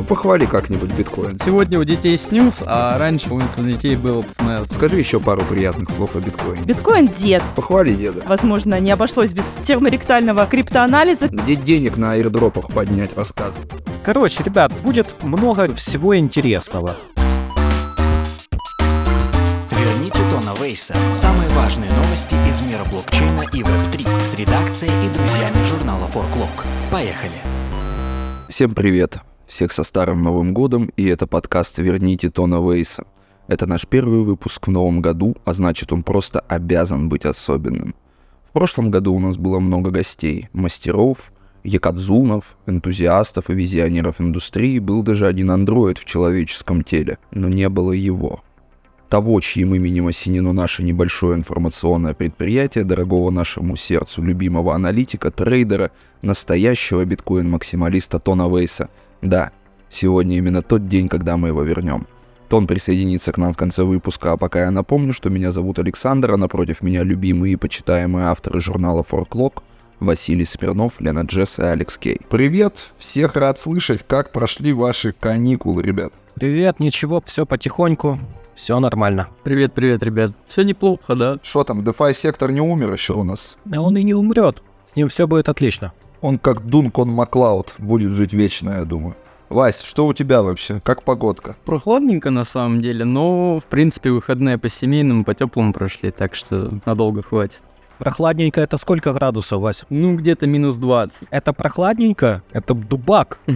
Ну, похвали как-нибудь биткоин. Сегодня у детей снюс, а раньше у детей был ФНС. Скажи еще пару приятных слов о биткоине. Биткоин дед. Похвали деда. Возможно, не обошлось без терморектального криптоанализа. Где денег на аирдропах поднять, рассказывай. Короче, ребят, будет много всего интересного. Верните Тона Вейса. Самые важные новости из мира блокчейна и Web3 с редакцией и друзьями журнала Forklog. Поехали! Всем привет. Всех со Старым Новым Годом, и это подкаст «Верните Тона Вейса». Это наш первый выпуск в новом году, а значит он просто обязан быть особенным. В прошлом году у нас было много гостей, мастеров, якадзунов, энтузиастов и визионеров индустрии, был даже один андроид в человеческом теле, но не было его. Того, чьим именем осенено наше небольшое информационное предприятие, дорогого нашему сердцу любимого аналитика, трейдера, настоящего биткоин-максималиста Тона Вейса. Да, сегодня именно тот день, когда мы его вернем. Тон присоединится к нам в конце выпуска, а пока я напомню, что меня зовут Александр, а напротив меня любимые и почитаемые авторы журнала Forklog, Василий Смирнов, Лена Джесс и Алекс Кей. Привет! Всех рад слышать, как прошли ваши каникулы, ребят. Привет, ничего, все потихоньку, все нормально. Привет, привет, ребят. Все неплохо, да? Что там, DeFi сектор не умер еще у нас? А он и не умрет. С ним все будет отлично. Он как Дункон Маклауд, будет жить вечно, я думаю. Вась, что у тебя вообще? Как погодка? Прохладненько на самом деле, но в принципе выходные по семейному, по теплому прошли, так что надолго хватит. Прохладненько это сколько градусов, Вась? Ну, где-то минус 20. Это прохладненько? Это дубак.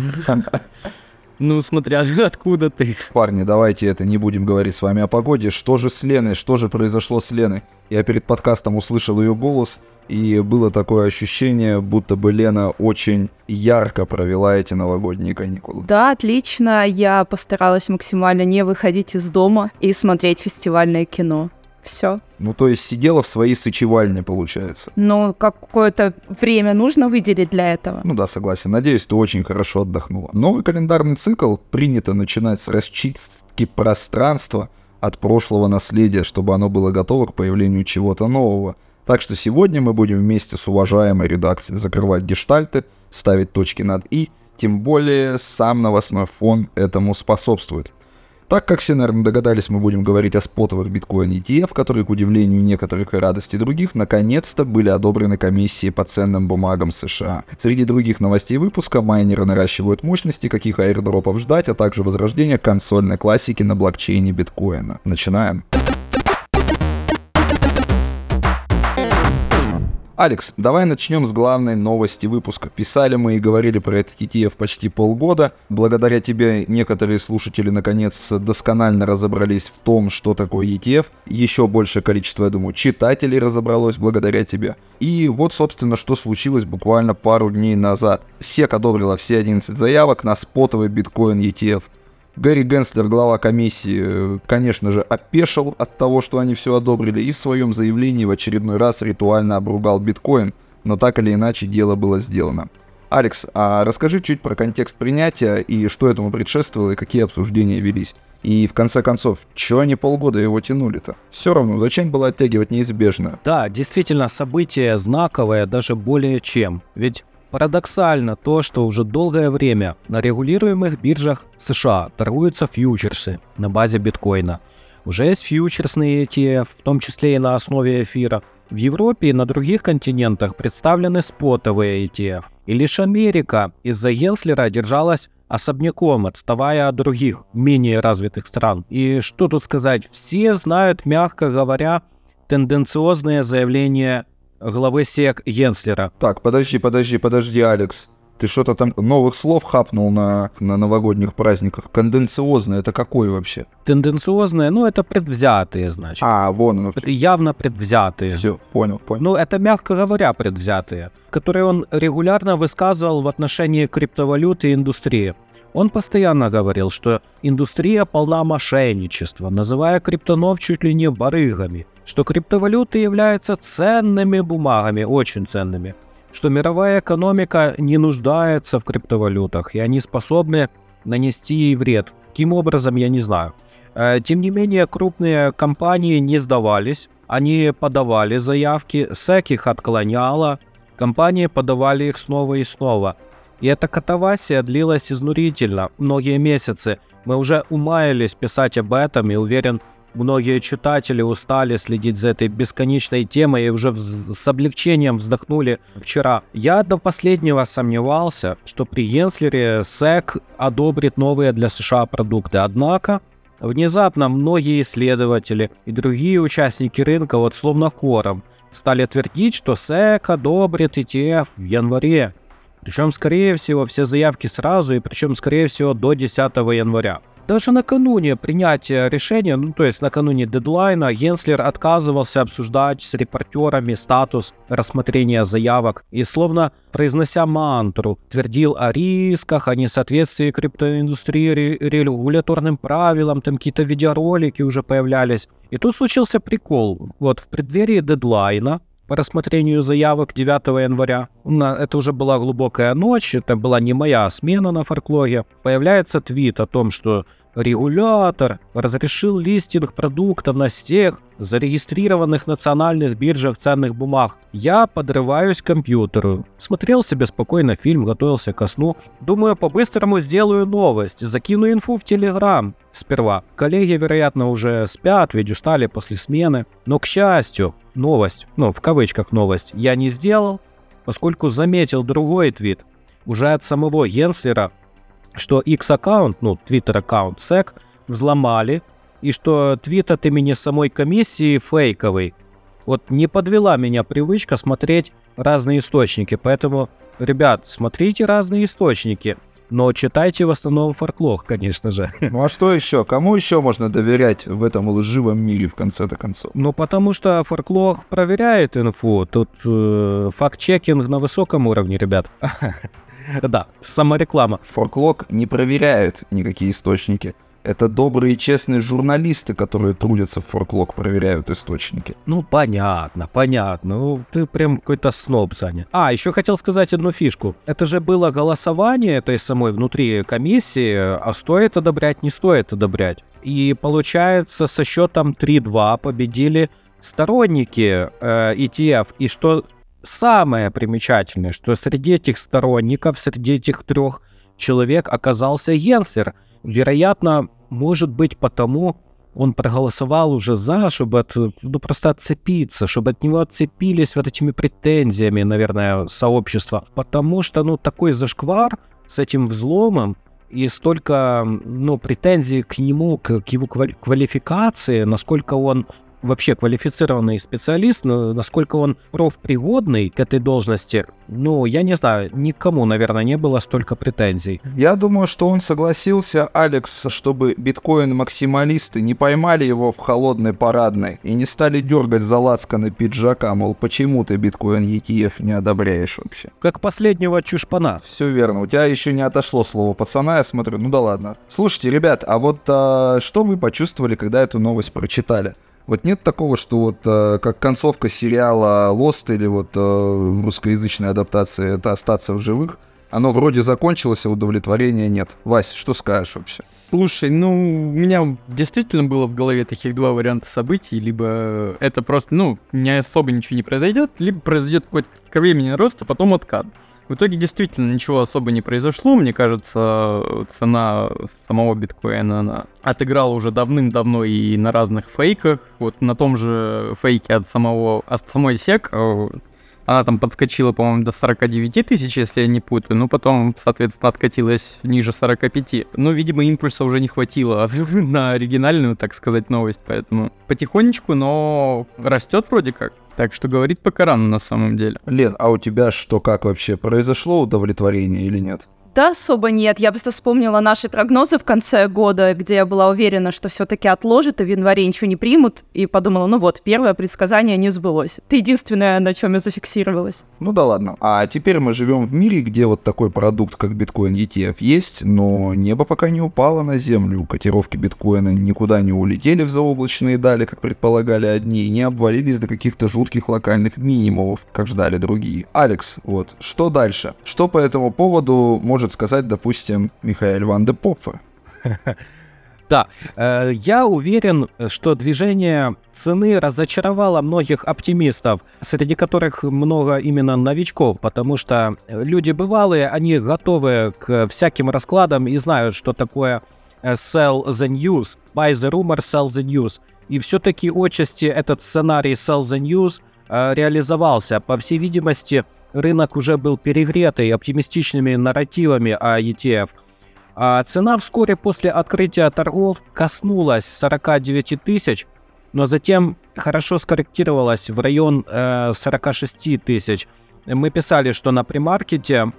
Ну, смотря откуда ты. Парни, давайте это не будем говорить с вами о погоде. Что же с Леной? Что же произошло с Леной? Я перед подкастом услышал ее голос, и было такое ощущение, будто бы Лена очень ярко провела эти новогодние каникулы. Да, отлично. Я постаралась максимально не выходить из дома и смотреть фестивальное кино. Все. Ну, то есть сидела в своей сычевальне, получается. Но какое-то время нужно выделить для этого. Ну да, согласен. Надеюсь, ты очень хорошо отдохнула. Новый календарный цикл принято начинать с расчистки пространства от прошлого наследия, чтобы оно было готово к появлению чего-то нового. Так что сегодня мы будем вместе с уважаемой редакцией закрывать гештальты, ставить точки над «и», тем более сам новостной фон этому способствует. Так как все, наверное, догадались, мы будем говорить о спотовых биткоин ETF, которые, к удивлению некоторых и радости других, наконец-то были одобрены комиссией по ценным бумагам США. Среди других новостей выпуска майнеры наращивают мощности, каких аирдропов ждать, а также возрождение консольной классики на блокчейне биткоина. Начинаем. Алекс, давай начнем с главной новости выпуска. Писали мы и говорили про этот ETF почти полгода. Благодаря тебе некоторые слушатели наконец досконально разобрались в том, что такое ETF. Еще большее количество, я думаю, читателей разобралось благодаря тебе. И вот, собственно, что случилось буквально пару дней назад. SEC одобрила все 11 заявок на спотовый биткоин ETF. Гэри Генслер, глава комиссии, конечно же, опешил от того, что они все одобрили, и в своем заявлении в очередной раз ритуально обругал биткоин, но так или иначе дело было сделано. Алекс, а расскажи чуть про контекст принятия и что этому предшествовало и какие обсуждения велись. И в конце концов, чего они полгода его тянули-то? Все равно, зачем было оттягивать неизбежно? Да, действительно, событие знаковое даже более чем. Ведь Парадоксально то, что уже долгое время на регулируемых биржах США торгуются фьючерсы на базе биткоина. Уже есть фьючерсные ETF, в том числе и на основе эфира. В Европе и на других континентах представлены спотовые ETF. И лишь Америка из-за Генслера держалась особняком, отставая от других, менее развитых стран. И что тут сказать, все знают, мягко говоря, тенденциозные заявления главы СЕК Йенслера. Так, подожди, подожди, подожди, Алекс. Ты что-то там новых слов хапнул на, на новогодних праздниках. Конденциозное это какое вообще? Тенденциозное, ну это предвзятые, значит. А, вон оно. Явно предвзятые. Все, понял, понял. Ну это, мягко говоря, предвзятые, которые он регулярно высказывал в отношении криптовалюты и индустрии. Он постоянно говорил, что индустрия полна мошенничества, называя криптонов чуть ли не барыгами, что криптовалюты являются ценными бумагами, очень ценными, что мировая экономика не нуждается в криптовалютах, и они способны нанести ей вред. Каким образом, я не знаю. Э, тем не менее, крупные компании не сдавались, они подавали заявки, SEC их отклоняла, компании подавали их снова и снова. И эта катавасия длилась изнурительно, многие месяцы. Мы уже умаялись писать об этом и уверен, многие читатели устали следить за этой бесконечной темой и уже вз- с облегчением вздохнули вчера. Я до последнего сомневался, что при Генслере СЭК одобрит новые для США продукты. Однако Внезапно многие исследователи и другие участники рынка вот словно хором стали твердить, что SEC одобрит ETF в январе. Причем, скорее всего, все заявки сразу, и причем, скорее всего, до 10 января. Даже накануне принятия решения, ну то есть накануне дедлайна, Генслер отказывался обсуждать с репортерами статус рассмотрения заявок и словно произнося мантру, твердил о рисках, о несоответствии криптоиндустрии ре- регуляторным правилам, там какие-то видеоролики уже появлялись. И тут случился прикол. Вот в преддверии дедлайна по рассмотрению заявок 9 января. Это уже была глубокая ночь, это была не моя смена на форклоге. Появляется твит о том, что регулятор разрешил листинг продуктов на всех зарегистрированных национальных биржах ценных бумаг. Я подрываюсь к компьютеру. Смотрел себе спокойно фильм, готовился ко сну. Думаю, по-быстрому сделаю новость, закину инфу в Телеграм. Сперва. Коллеги, вероятно, уже спят, ведь устали после смены. Но, к счастью, новость, ну, в кавычках новость, я не сделал, поскольку заметил другой твит уже от самого Генслера, что X-аккаунт, ну, Twitter-аккаунт SEC, взломали, и что твит от имени самой комиссии фейковый. Вот не подвела меня привычка смотреть разные источники, поэтому, ребят, смотрите разные источники, но читайте в основном форклог, конечно же. Ну а что еще? Кому еще можно доверять в этом лживом мире в конце-то концов? Ну, потому что форклог проверяет инфу. Тут э, факт-чекинг на высоком уровне, ребят. Да, самореклама. Форклог не проверяют никакие источники. Это добрые и честные журналисты, которые трудятся в Форклог, проверяют источники. Ну, понятно, понятно. Ну, ты прям какой-то сноб, Саня. А, еще хотел сказать одну фишку. Это же было голосование этой самой внутри комиссии, а стоит одобрять, не стоит одобрять. И получается, со счетом 3-2 победили сторонники э, ETF. И что самое примечательное, что среди этих сторонников, среди этих трех человек оказался Генслер. Вероятно, может быть потому, он проголосовал уже за, чтобы от, ну, просто отцепиться, чтобы от него отцепились вот этими претензиями, наверное, сообщества. Потому что, ну, такой зашквар с этим взломом и столько, ну, претензий к нему, к, к его квали- квалификации, насколько он вообще квалифицированный специалист, но насколько он профпригодный к этой должности, ну, я не знаю, никому, наверное, не было столько претензий. Я думаю, что он согласился, Алекс, чтобы биткоин-максималисты не поймали его в холодной парадной и не стали дергать за лацканы пиджака, мол, почему ты биткоин ETF не одобряешь вообще. Как последнего чушпана. Все верно, у тебя еще не отошло слово пацана, я смотрю, ну да ладно. Слушайте, ребят, а вот а, что вы почувствовали, когда эту новость прочитали? Вот нет такого, что вот э, как концовка сериала Lost или вот э, в русскоязычной адаптации это остаться в живых, оно вроде закончилось, а удовлетворения нет. Вась, что скажешь вообще? Слушай, ну, у меня действительно было в голове таких два варианта событий. Либо это просто, ну, не особо ничего не произойдет, либо произойдет какой-то кратковременный рост, а потом откат. В итоге действительно ничего особо не произошло. Мне кажется, цена самого биткоина она отыграла уже давным-давно и на разных фейках. Вот на том же фейке от самого от самой SEC э, она там подскочила, по-моему, до 49 тысяч, если я не путаю. Ну, потом, соответственно, откатилась ниже 45. Ну, видимо, импульса уже не хватило на оригинальную, так сказать, новость. Поэтому потихонечку, но растет вроде как. Так что говорить пока рано на самом деле. Лен, а у тебя что, как вообще? Произошло удовлетворение или нет? Да, особо нет. Я просто вспомнила наши прогнозы в конце года, где я была уверена, что все-таки отложат и в январе ничего не примут. И подумала, ну вот, первое предсказание не сбылось. Это единственное, на чем я зафиксировалась. Ну да ладно. А теперь мы живем в мире, где вот такой продукт, как биткоин ETF, есть, но небо пока не упало на землю. Котировки биткоина никуда не улетели в заоблачные дали, как предполагали одни, и не обвалились до каких-то жутких локальных минимумов, как ждали другие. Алекс, вот, что дальше? Что по этому поводу может сказать, допустим, Михаил Ван де Попфер? Э, Я уверен, что движение цены разочаровало многих оптимистов, среди которых много именно новичков, потому что люди бывалые, они готовы к всяким раскладам и знают, что такое э, sell the news, buy the rumor, sell the news. И все-таки отчасти этот сценарий sell the news э, реализовался. По всей видимости, рынок уже был перегретый оптимистичными нарративами о ETF. А цена вскоре после открытия торгов коснулась 49 тысяч, но затем хорошо скорректировалась в район э, 46 тысяч. Мы писали, что на премаркете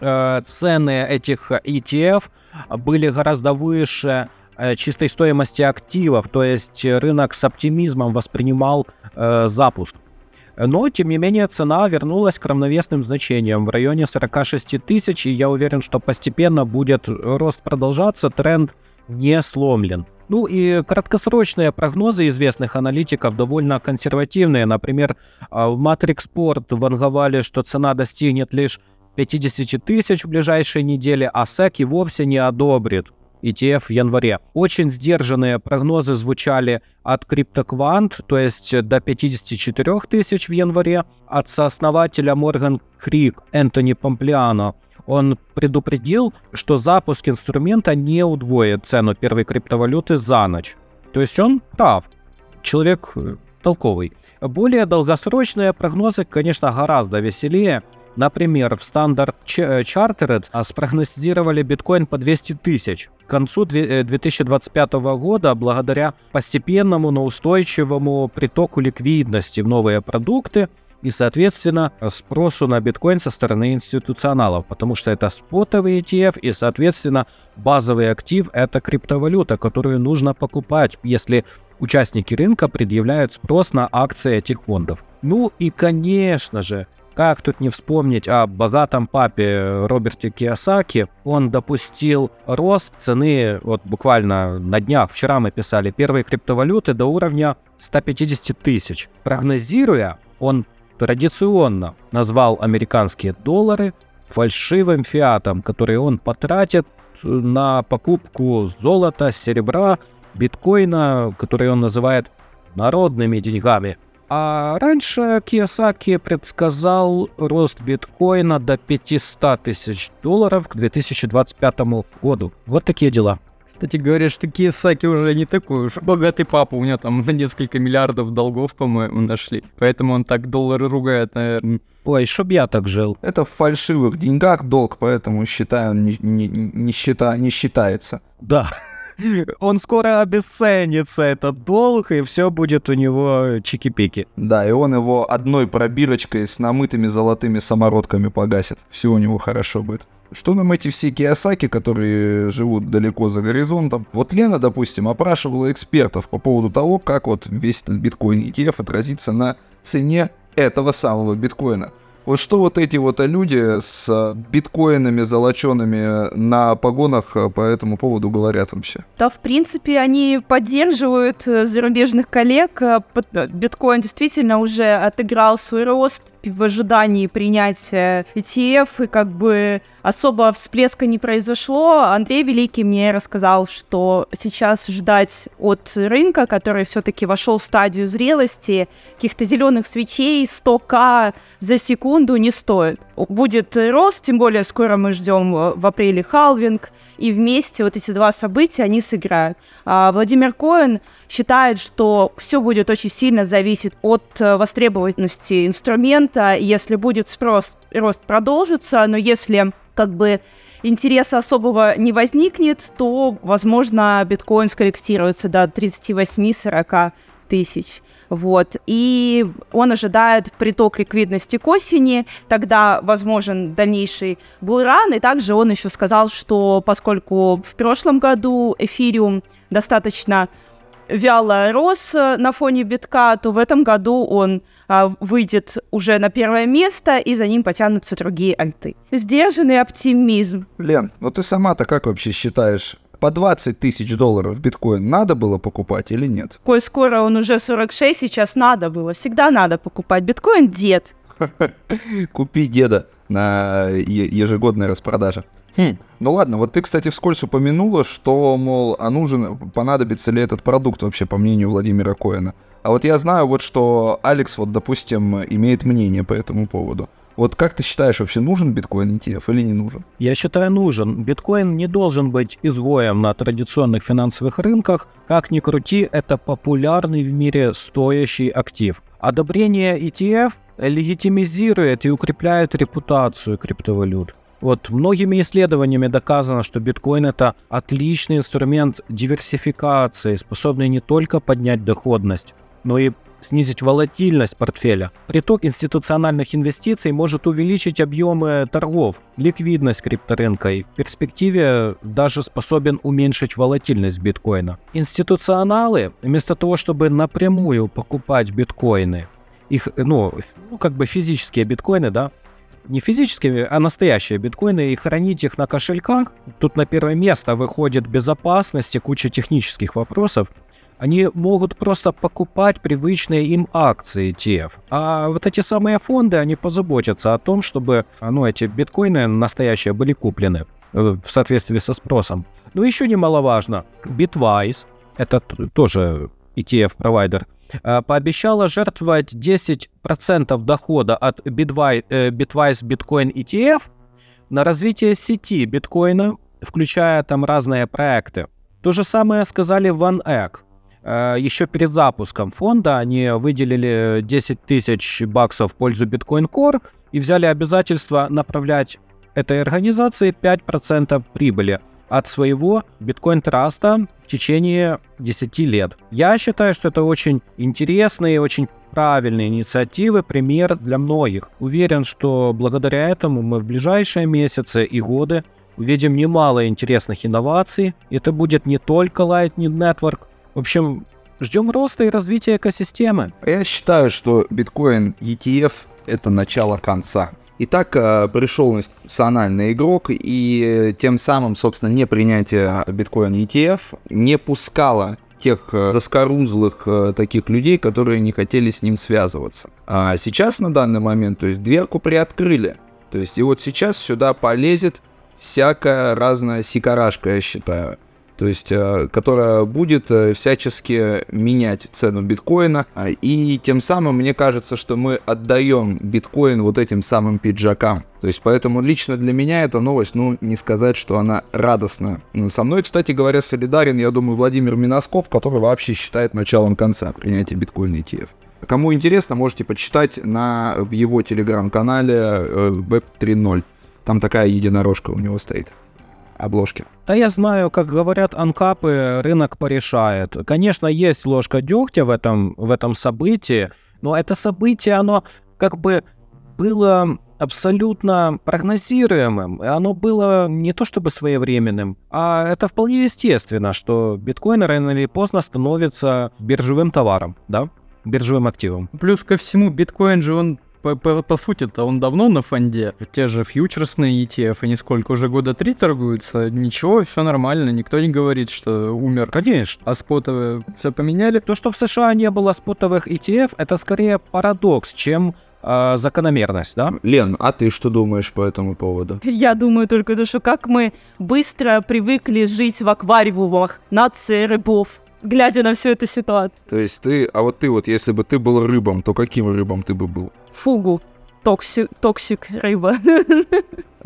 э, цены этих ETF были гораздо выше э, чистой стоимости активов, то есть рынок с оптимизмом воспринимал э, запуск. Но, тем не менее, цена вернулась к равновесным значениям в районе 46 тысяч, и я уверен, что постепенно будет рост продолжаться, тренд не сломлен. Ну и краткосрочные прогнозы известных аналитиков довольно консервативные. Например, а, в Matrix Sport ванговали, что цена достигнет лишь 50 тысяч в ближайшие недели, а SEC и вовсе не одобрит ETF в январе. Очень сдержанные прогнозы звучали от CryptoQuant, то есть до 54 тысяч в январе, от сооснователя Morgan Creek Энтони Помплиано. Он предупредил, что запуск инструмента не удвоит цену первой криптовалюты за ночь. То есть он прав. Человек э, толковый. Более долгосрочные прогнозы, конечно, гораздо веселее. Например, в Standard Chartered а, спрогнозировали биткоин по 200 тысяч. К концу 2025 года, благодаря постепенному, но устойчивому притоку ликвидности в новые продукты, и, соответственно, спросу на биткоин со стороны институционалов, потому что это спотовый ETF, и, соответственно, базовый актив — это криптовалюта, которую нужно покупать, если участники рынка предъявляют спрос на акции этих фондов. Ну и, конечно же, как тут не вспомнить о богатом папе Роберте Киосаки? Он допустил рост цены, вот буквально на днях, вчера мы писали, первой криптовалюты до уровня 150 тысяч. Прогнозируя, он традиционно назвал американские доллары фальшивым фиатом, который он потратит на покупку золота, серебра, биткоина, который он называет народными деньгами. А раньше Кiyosaki предсказал рост биткоина до 500 тысяч долларов к 2025 году. Вот такие дела. Кстати, говорят, что Кiyosaki уже не такой уж богатый папа. У него там на несколько миллиардов долгов, по-моему, нашли. Поэтому он так доллары ругает, наверное. Ой, чтоб я так жил. Это в фальшивых деньгах долг, поэтому считаю, не, не, не, счита, не считается. Да. Он скоро обесценится, этот долг, и все будет у него чики-пики. Да, и он его одной пробирочкой с намытыми золотыми самородками погасит. Все у него хорошо будет. Что нам эти все Киосаки, которые живут далеко за горизонтом? Вот Лена, допустим, опрашивала экспертов по поводу того, как вот весь этот биткоин ETF отразится на цене этого самого биткоина. Вот что вот эти вот люди с биткоинами золочеными на погонах по этому поводу говорят вообще? Да, в принципе, они поддерживают э, зарубежных коллег. Э, биткоин действительно уже отыграл свой рост в ожидании принятия ETF, и как бы особо всплеска не произошло. Андрей Великий мне рассказал, что сейчас ждать от рынка, который все-таки вошел в стадию зрелости, каких-то зеленых свечей 100к за секунду не стоит. Будет рост, тем более скоро мы ждем э, в апреле халвинг, и вместе вот эти два события, они сыграют. А Владимир Коэн считает, что все будет очень сильно зависеть от э, востребованности инструмента, если будет спрос, рост продолжится, но если как бы интереса особого не возникнет, то, возможно, биткоин скорректируется до 38-40 тысяч. Вот. И он ожидает приток ликвидности к осени, тогда возможен дальнейший булран. И также он еще сказал, что поскольку в прошлом году эфириум достаточно вяло рос э, на фоне битка, то в этом году он а, выйдет уже на первое место, и за ним потянутся другие альты. Сдержанный оптимизм. Лен, ну ты сама-то как вообще считаешь, по 20 тысяч долларов биткоин надо было покупать или нет? Коль скоро он уже 46, сейчас надо было. Всегда надо покупать. Биткоин дед. Купи деда на ежегодной распродаже. Хм, ну ладно, вот ты, кстати, вскользь упомянула, что, мол, а нужен, понадобится ли этот продукт вообще, по мнению Владимира Коэна. А вот я знаю вот, что Алекс, вот, допустим, имеет мнение по этому поводу. Вот как ты считаешь, вообще нужен биткоин ETF или не нужен? Я считаю, нужен. Биткоин не должен быть изгоем на традиционных финансовых рынках. Как ни крути, это популярный в мире стоящий актив. Одобрение ETF легитимизирует и укрепляет репутацию криптовалют. Вот многими исследованиями доказано, что биткоин это отличный инструмент диверсификации, способный не только поднять доходность, но и снизить волатильность портфеля. Приток институциональных инвестиций может увеличить объемы торгов, ликвидность крипторынка и в перспективе даже способен уменьшить волатильность биткоина. Институционалы, вместо того, чтобы напрямую покупать биткоины, их, ну, ну как бы физические биткоины, да, не физические, а настоящие биткоины и хранить их на кошельках. Тут на первое место выходит безопасность и куча технических вопросов. Они могут просто покупать привычные им акции ETF. А вот эти самые фонды, они позаботятся о том, чтобы ну, эти биткоины настоящие были куплены в соответствии со спросом. Но ну, еще немаловажно, Bitwise, это тоже ETF-провайдер, э, пообещала жертвовать 10% дохода от Bitwise, э, Bitcoin ETF на развитие сети биткоина, включая там разные проекты. То же самое сказали в OneEgg. Э, еще перед запуском фонда они выделили 10 тысяч баксов в пользу Bitcoin Core и взяли обязательство направлять этой организации 5% прибыли от своего биткоин-траста в течение 10 лет. Я считаю, что это очень интересные, очень правильные инициативы, пример для многих. Уверен, что благодаря этому мы в ближайшие месяцы и годы увидим немало интересных инноваций. Это будет не только Lightning Network, в общем, ждем роста и развития экосистемы. Я считаю, что биткоин ETF это начало конца. Итак, э, пришел институциональный игрок, и тем самым, собственно, не принятие биткоин ETF не пускало тех э, заскорузлых э, таких людей, которые не хотели с ним связываться. А сейчас на данный момент, то есть дверку приоткрыли. То есть и вот сейчас сюда полезет всякая разная сикарашка, я считаю то есть, э, которая будет э, всячески менять цену биткоина. А, и тем самым, мне кажется, что мы отдаем биткоин вот этим самым пиджакам. То есть, поэтому лично для меня эта новость, ну, не сказать, что она радостная. Со мной, кстати говоря, солидарен, я думаю, Владимир Миноскоп, который вообще считает началом конца принятия биткоина ETF. Кому интересно, можете почитать на, в его телеграм-канале э, Web 3.0. Там такая единорожка у него стоит обложки. Да я знаю, как говорят анкапы, рынок порешает. Конечно, есть ложка дегтя в этом, в этом событии, но это событие, оно как бы было абсолютно прогнозируемым. И оно было не то чтобы своевременным, а это вполне естественно, что биткоин рано или поздно становится биржевым товаром, да? биржевым активом. Плюс ко всему, биткоин же он по, по, по сути-то он давно на фонде. Те же фьючерсные ETF, они сколько, уже года три торгуются, ничего, все нормально, никто не говорит, что умер. Конечно. А спотовые все поменяли. То, что в США не было спотовых ETF, это скорее парадокс, чем э, закономерность, да? Лен, а ты что думаешь по этому поводу? Я думаю только то, что как мы быстро привыкли жить в аквариумах нации рыбов, глядя на всю эту ситуацию. То есть ты, а вот ты вот, если бы ты был рыбом, то каким рыбом ты бы был? Фугу. Toxic, toxic рыба.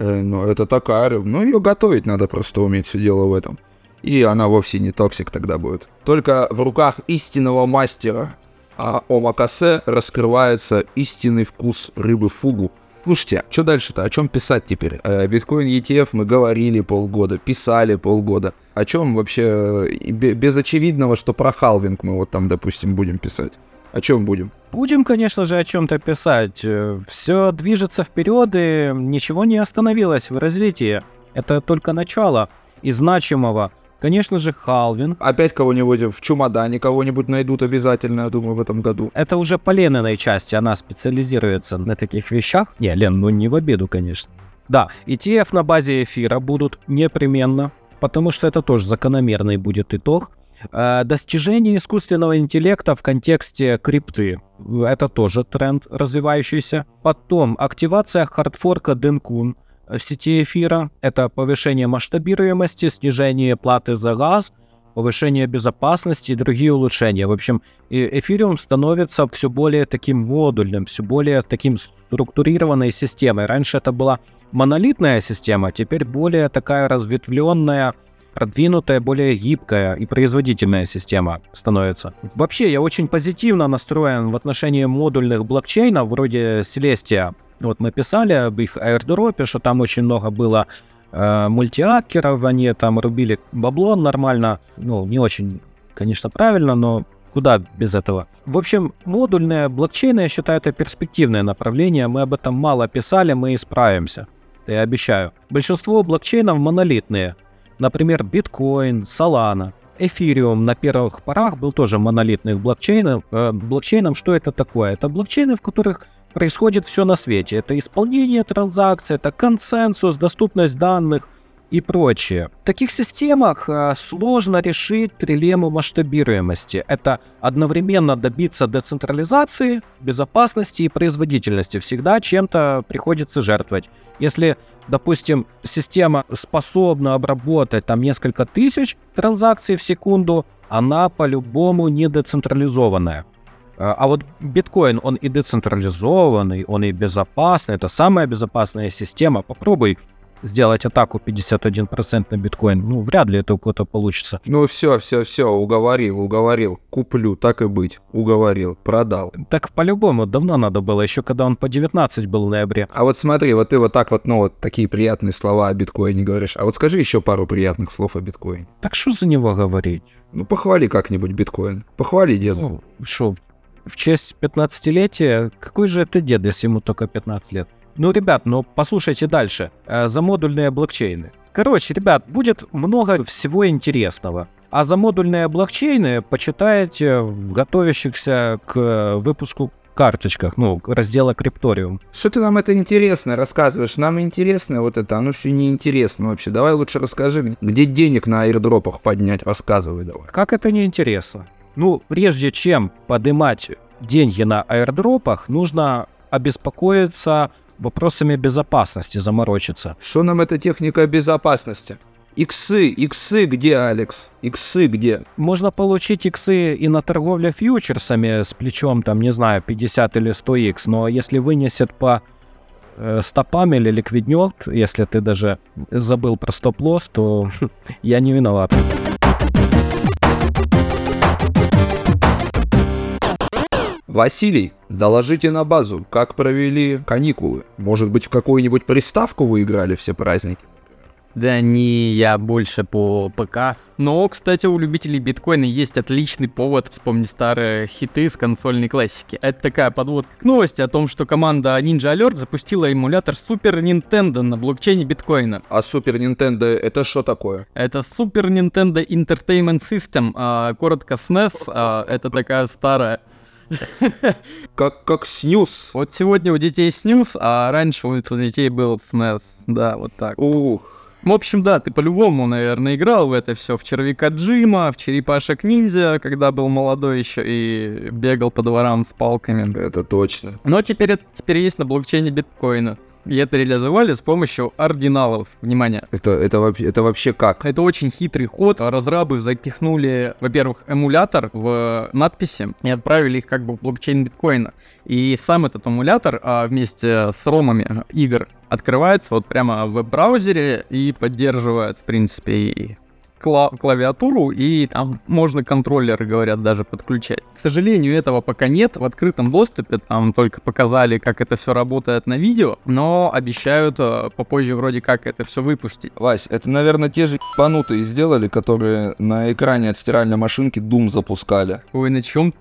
Э, ну, это такая рыба. Ну, ее готовить надо просто уметь, все дело в этом. И она вовсе не toxic тогда будет. Только в руках истинного мастера а омакасе раскрывается истинный вкус рыбы фугу. Слушайте, что дальше-то? О чем писать теперь? Биткоин ETF мы говорили полгода, писали полгода. О чем вообще, без очевидного, что про халвинг мы вот там, допустим, будем писать? О чем будем? Будем, конечно же, о чем-то писать. Э, Все движется вперед, и ничего не остановилось в развитии. Это только начало и значимого. Конечно же, Халвин. Опять кого-нибудь в чемодане, кого-нибудь найдут обязательно, я думаю, в этом году. Это уже по Лениной части, она специализируется на таких вещах. Не, Лен, ну не в обиду, конечно. Да, ETF на базе эфира будут непременно, потому что это тоже закономерный будет итог. Э, достижение искусственного интеллекта в контексте крипты. Это тоже тренд развивающийся. Потом активация хардфорка Denkun в сети эфира. Это повышение масштабируемости, снижение платы за газ, повышение безопасности и другие улучшения. В общем, эфириум становится все более таким модульным, все более таким структурированной системой. Раньше это была монолитная система, теперь более такая разветвленная, продвинутая, более гибкая и производительная система становится. Вообще, я очень позитивно настроен в отношении модульных блокчейнов вроде Celestia. Вот мы писали об их airdropе, что там очень много было э, мультиакеров, они там рубили бабло нормально. Ну, не очень, конечно, правильно, но куда без этого? В общем, модульные блокчейны, я считаю, это перспективное направление. Мы об этом мало писали, мы исправимся. Я обещаю. Большинство блокчейнов монолитные. Например, биткоин, Solana. Эфириум на первых порах был тоже монолитных блокчейном. Э, блокчейном что это такое? Это блокчейны, в которых происходит все на свете. Это исполнение транзакций, это консенсус, доступность данных и прочее. В таких системах э, сложно решить трилемму масштабируемости. Это одновременно добиться децентрализации, безопасности и производительности. Всегда чем-то приходится жертвовать. Если, допустим, система способна обработать там несколько тысяч транзакций в секунду, она по-любому не децентрализованная. А, а вот биткоин, он и децентрализованный, он и безопасный, это самая безопасная система. Попробуй сделать атаку 51% на биткоин. Ну, вряд ли это у кого-то получится. Ну, все, все, все, уговорил, уговорил. Куплю, так и быть. Уговорил, продал. Так по-любому, давно надо было, еще когда он по 19 был в ноябре. А вот смотри, вот ты вот так вот, ну, вот такие приятные слова о биткоине говоришь. А вот скажи еще пару приятных слов о биткоине. Так что за него говорить? Ну, похвали как-нибудь биткоин. Похвали деду. Ну, что, в честь 15-летия? Какой же это дед, если ему только 15 лет? Ну, ребят, ну послушайте дальше. Э, за модульные блокчейны. Короче, ребят, будет много всего интересного. А за модульные блокчейны почитайте в готовящихся к выпуску карточках, ну, раздела Крипториум. Что ты нам это интересно рассказываешь? Нам интересно вот это, оно все неинтересно вообще. Давай лучше расскажи где денег на аирдропах поднять, рассказывай давай. Как это неинтересно? Ну, прежде чем поднимать деньги на аирдропах, нужно обеспокоиться вопросами безопасности, заморочиться. Что нам эта техника безопасности? Иксы, иксы где, Алекс? Иксы где? Можно получить иксы и на торговле фьючерсами с плечом, там, не знаю, 50 или 100 икс, но если вынесет по э, стопам или ликвиднет, если ты даже забыл про стоп-лосс, то я не виноват. Василий, доложите на базу, как провели каникулы. Может быть, в какую-нибудь приставку вы играли все праздники? Да не, я больше по ПК. Но, кстати, у любителей биткоина есть отличный повод вспомнить старые хиты с консольной классики. Это такая подводка к новости о том, что команда Ninja Alert запустила эмулятор Super Nintendo на блокчейне биткоина. А Super Nintendo это что такое? Это Super Nintendo Entertainment System, а, коротко SNES, а, это такая старая как, как снюс. Вот сегодня у детей снюс, а раньше у детей был снес. Да, вот так. Ух. В общем, да, ты по-любому, наверное, играл в это все в червяка Джима, в черепашек ниндзя, когда был молодой еще и бегал по дворам с палками. Это точно. Но теперь это теперь есть на блокчейне биткоина. И это реализовали с помощью ординалов. Внимание. Это, это, вообще, это вообще как? Это очень хитрый ход. Разрабы запихнули, во-первых, эмулятор в надписи и отправили их как бы в блокчейн биткоина. И сам этот эмулятор а, вместе с ромами игр открывается вот прямо в веб-браузере и поддерживает, в принципе, и кла- клавиатуру, и там можно контроллеры, говорят, даже подключать. К сожалению, этого пока нет в открытом доступе, там только показали, как это все работает на видео, но обещают э, попозже вроде как это все выпустить. Вась, это, наверное, те же ебанутые сделали, которые на экране от стиральной машинки Doom запускали. Ой, на чем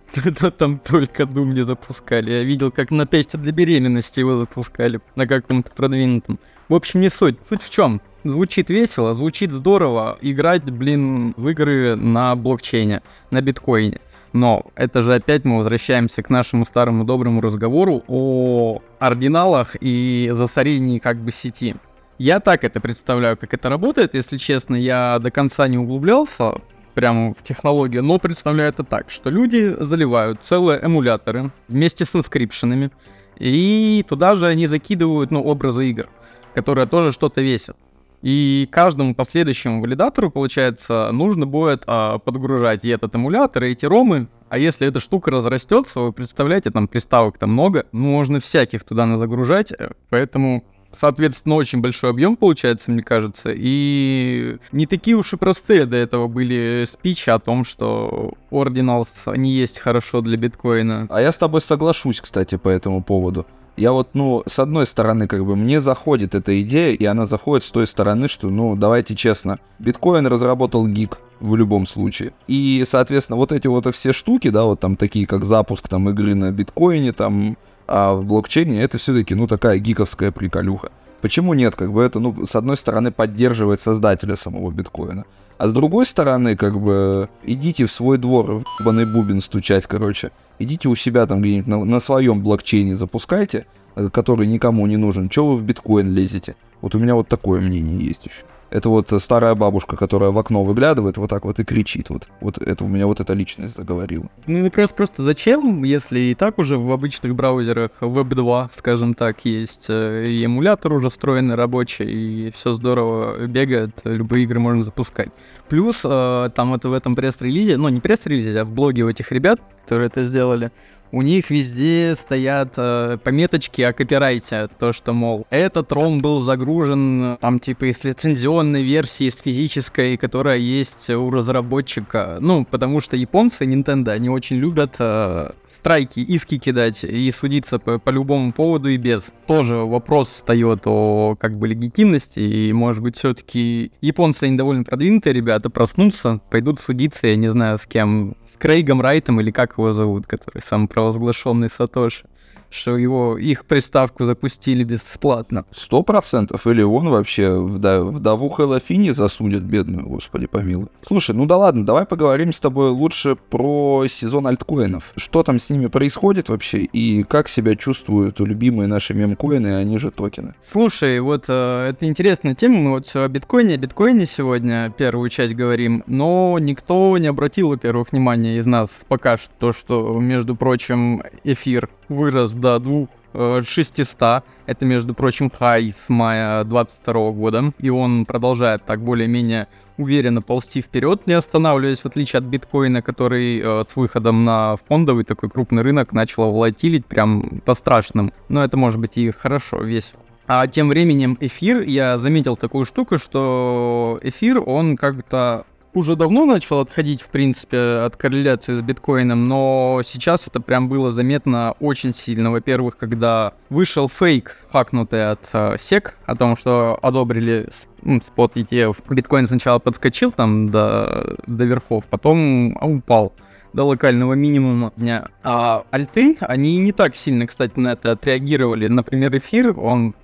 там только Doom не запускали? Я видел, как на тесте для беременности его запускали, на каком-то продвинутом. В общем, не суть. Суть в чем? Звучит весело, звучит здорово играть, блин, в игры на блокчейне, на биткоине. Но это же опять мы возвращаемся к нашему старому доброму разговору о ординалах и засорении как бы сети. Я так это представляю, как это работает, если честно, я до конца не углублялся прямо в технологию, но представляю это так, что люди заливают целые эмуляторы вместе с инскрипшенами, и туда же они закидывают, ну, образы игр. которая тоже что-то весит. И каждому последующему валидатору, получается, нужно будет а, подгружать и этот эмулятор, и эти ромы. А если эта штука разрастется, вы представляете, там приставок-то много, ну, можно всяких туда загружать, э, поэтому Соответственно, очень большой объем получается, мне кажется. И не такие уж и простые до этого были спичи о том, что Ordinals не есть хорошо для биткоина. А я с тобой соглашусь, кстати, по этому поводу. Я вот, ну, с одной стороны, как бы, мне заходит эта идея, и она заходит с той стороны, что, ну, давайте честно, биткоин разработал гик в любом случае. И, соответственно, вот эти вот все штуки, да, вот там такие, как запуск там игры на биткоине, там, а в блокчейне, это все-таки, ну, такая гиковская приколюха. Почему нет? Как бы это, ну, с одной стороны, поддерживает создателя самого биткоина. А с другой стороны, как бы, идите в свой двор, в бубен стучать, короче. Идите у себя там где-нибудь на, на своем блокчейне запускайте, э, который никому не нужен. Чего вы в биткоин лезете? Вот у меня вот такое мнение есть еще. Это вот старая бабушка, которая в окно выглядывает вот так вот и кричит. Вот, вот это у меня вот эта личность заговорила. Ну, вопрос просто зачем, если и так уже в обычных браузерах Web 2, скажем так, есть э, и эмулятор уже встроенный рабочий, и все здорово бегает, любые игры можно запускать. Плюс э, там вот в этом пресс-релизе, ну не пресс-релизе, а в блоге у этих ребят, которые это сделали, у них везде стоят э, пометочки о копирайте, то что, мол, этот ром был загружен там типа из лицензионной версии, с физической, которая есть у разработчика. Ну, потому что японцы, Nintendo, они очень любят э, страйки, иски кидать и судиться по, по любому поводу и без. Тоже вопрос встает о как бы легитимности, и может быть все-таки японцы они довольно продвинутые ребята, проснутся, пойдут судиться, я не знаю с кем, Крейгом Райтом, или как его зовут, который сам провозглашенный Сатоши что его, их приставку запустили бесплатно. Сто процентов. Или он вообще вдов, вдову Хэлла Финни засудит, бедную, господи помилуй. Слушай, ну да ладно, давай поговорим с тобой лучше про сезон альткоинов. Что там с ними происходит вообще и как себя чувствуют любимые наши мемкоины, они же токены? Слушай, вот э, это интересная тема. Мы вот все о биткоине, о биткоине сегодня первую часть говорим, но никто не обратил, во-первых, внимания из нас пока что, то, что, между прочим, эфир вырос до 2600. Э, Это, между прочим, хай с мая 22 года. И он продолжает так более-менее уверенно ползти вперед, не останавливаясь, в отличие от биткоина, который э, с выходом на фондовый такой крупный рынок начал волатилить прям по страшным. Но это может быть и хорошо, весело. А тем временем эфир, я заметил такую штуку, что эфир, он как-то уже давно начал отходить, в принципе, от корреляции с биткоином, но сейчас это прям было заметно очень сильно. Во-первых, когда вышел фейк, хакнутый от э, SEC, о том, что одобрили ну, спот ETF, биткоин сначала подскочил там до, до верхов, потом упал до локального минимума дня. А альты, они не так сильно, кстати, на это отреагировали. Например, эфир, он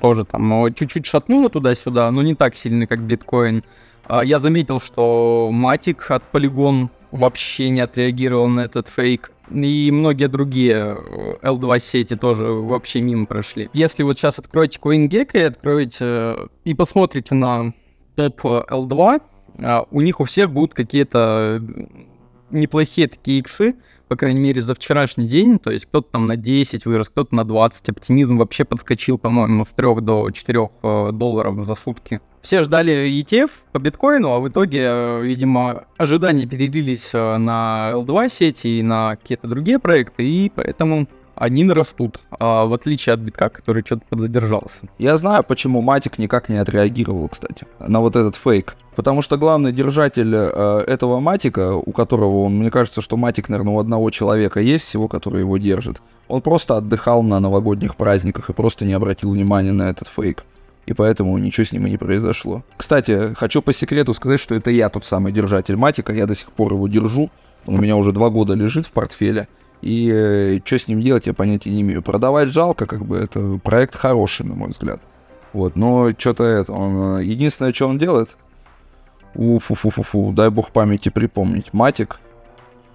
тоже там чуть-чуть шатнуло туда-сюда, но не так сильно, как биткоин. А, я заметил, что Матик от Polygon вообще не отреагировал на этот фейк. И многие другие L2 э, сети тоже вообще мимо прошли. Если вот сейчас откроете CoinGecko и откроете э, и посмотрите на топ L2, а, у них у всех будут какие-то неплохие такие иксы, по крайней мере, за вчерашний день, то есть кто-то там на 10 вырос, кто-то на 20, оптимизм вообще подскочил, по-моему, с 3 до 4 э, долларов за сутки. Все ждали ETF по биткоину, а в итоге, э, видимо, ожидания перелились э, на L2 сети и на какие-то другие проекты, и поэтому они нарастут, а, в отличие от битка, который что-то подзадержался. Я знаю, почему Матик никак не отреагировал, кстати, на вот этот фейк. Потому что главный держатель э, этого матика, у которого он, мне кажется, что матик, наверное, у одного человека есть всего, который его держит, он просто отдыхал на новогодних праздниках и просто не обратил внимания на этот фейк. И поэтому ничего с ним и не произошло. Кстати, хочу по секрету сказать, что это я тот самый держатель матика, я до сих пор его держу. Он у меня уже два года лежит в портфеле. И э, что с ним делать, я понятия не имею. Продавать жалко, как бы это проект хороший, на мой взгляд. Вот, но что-то это, он, э, единственное, что он делает, уфу-фу-фу-фу, дай бог памяти припомнить, матик,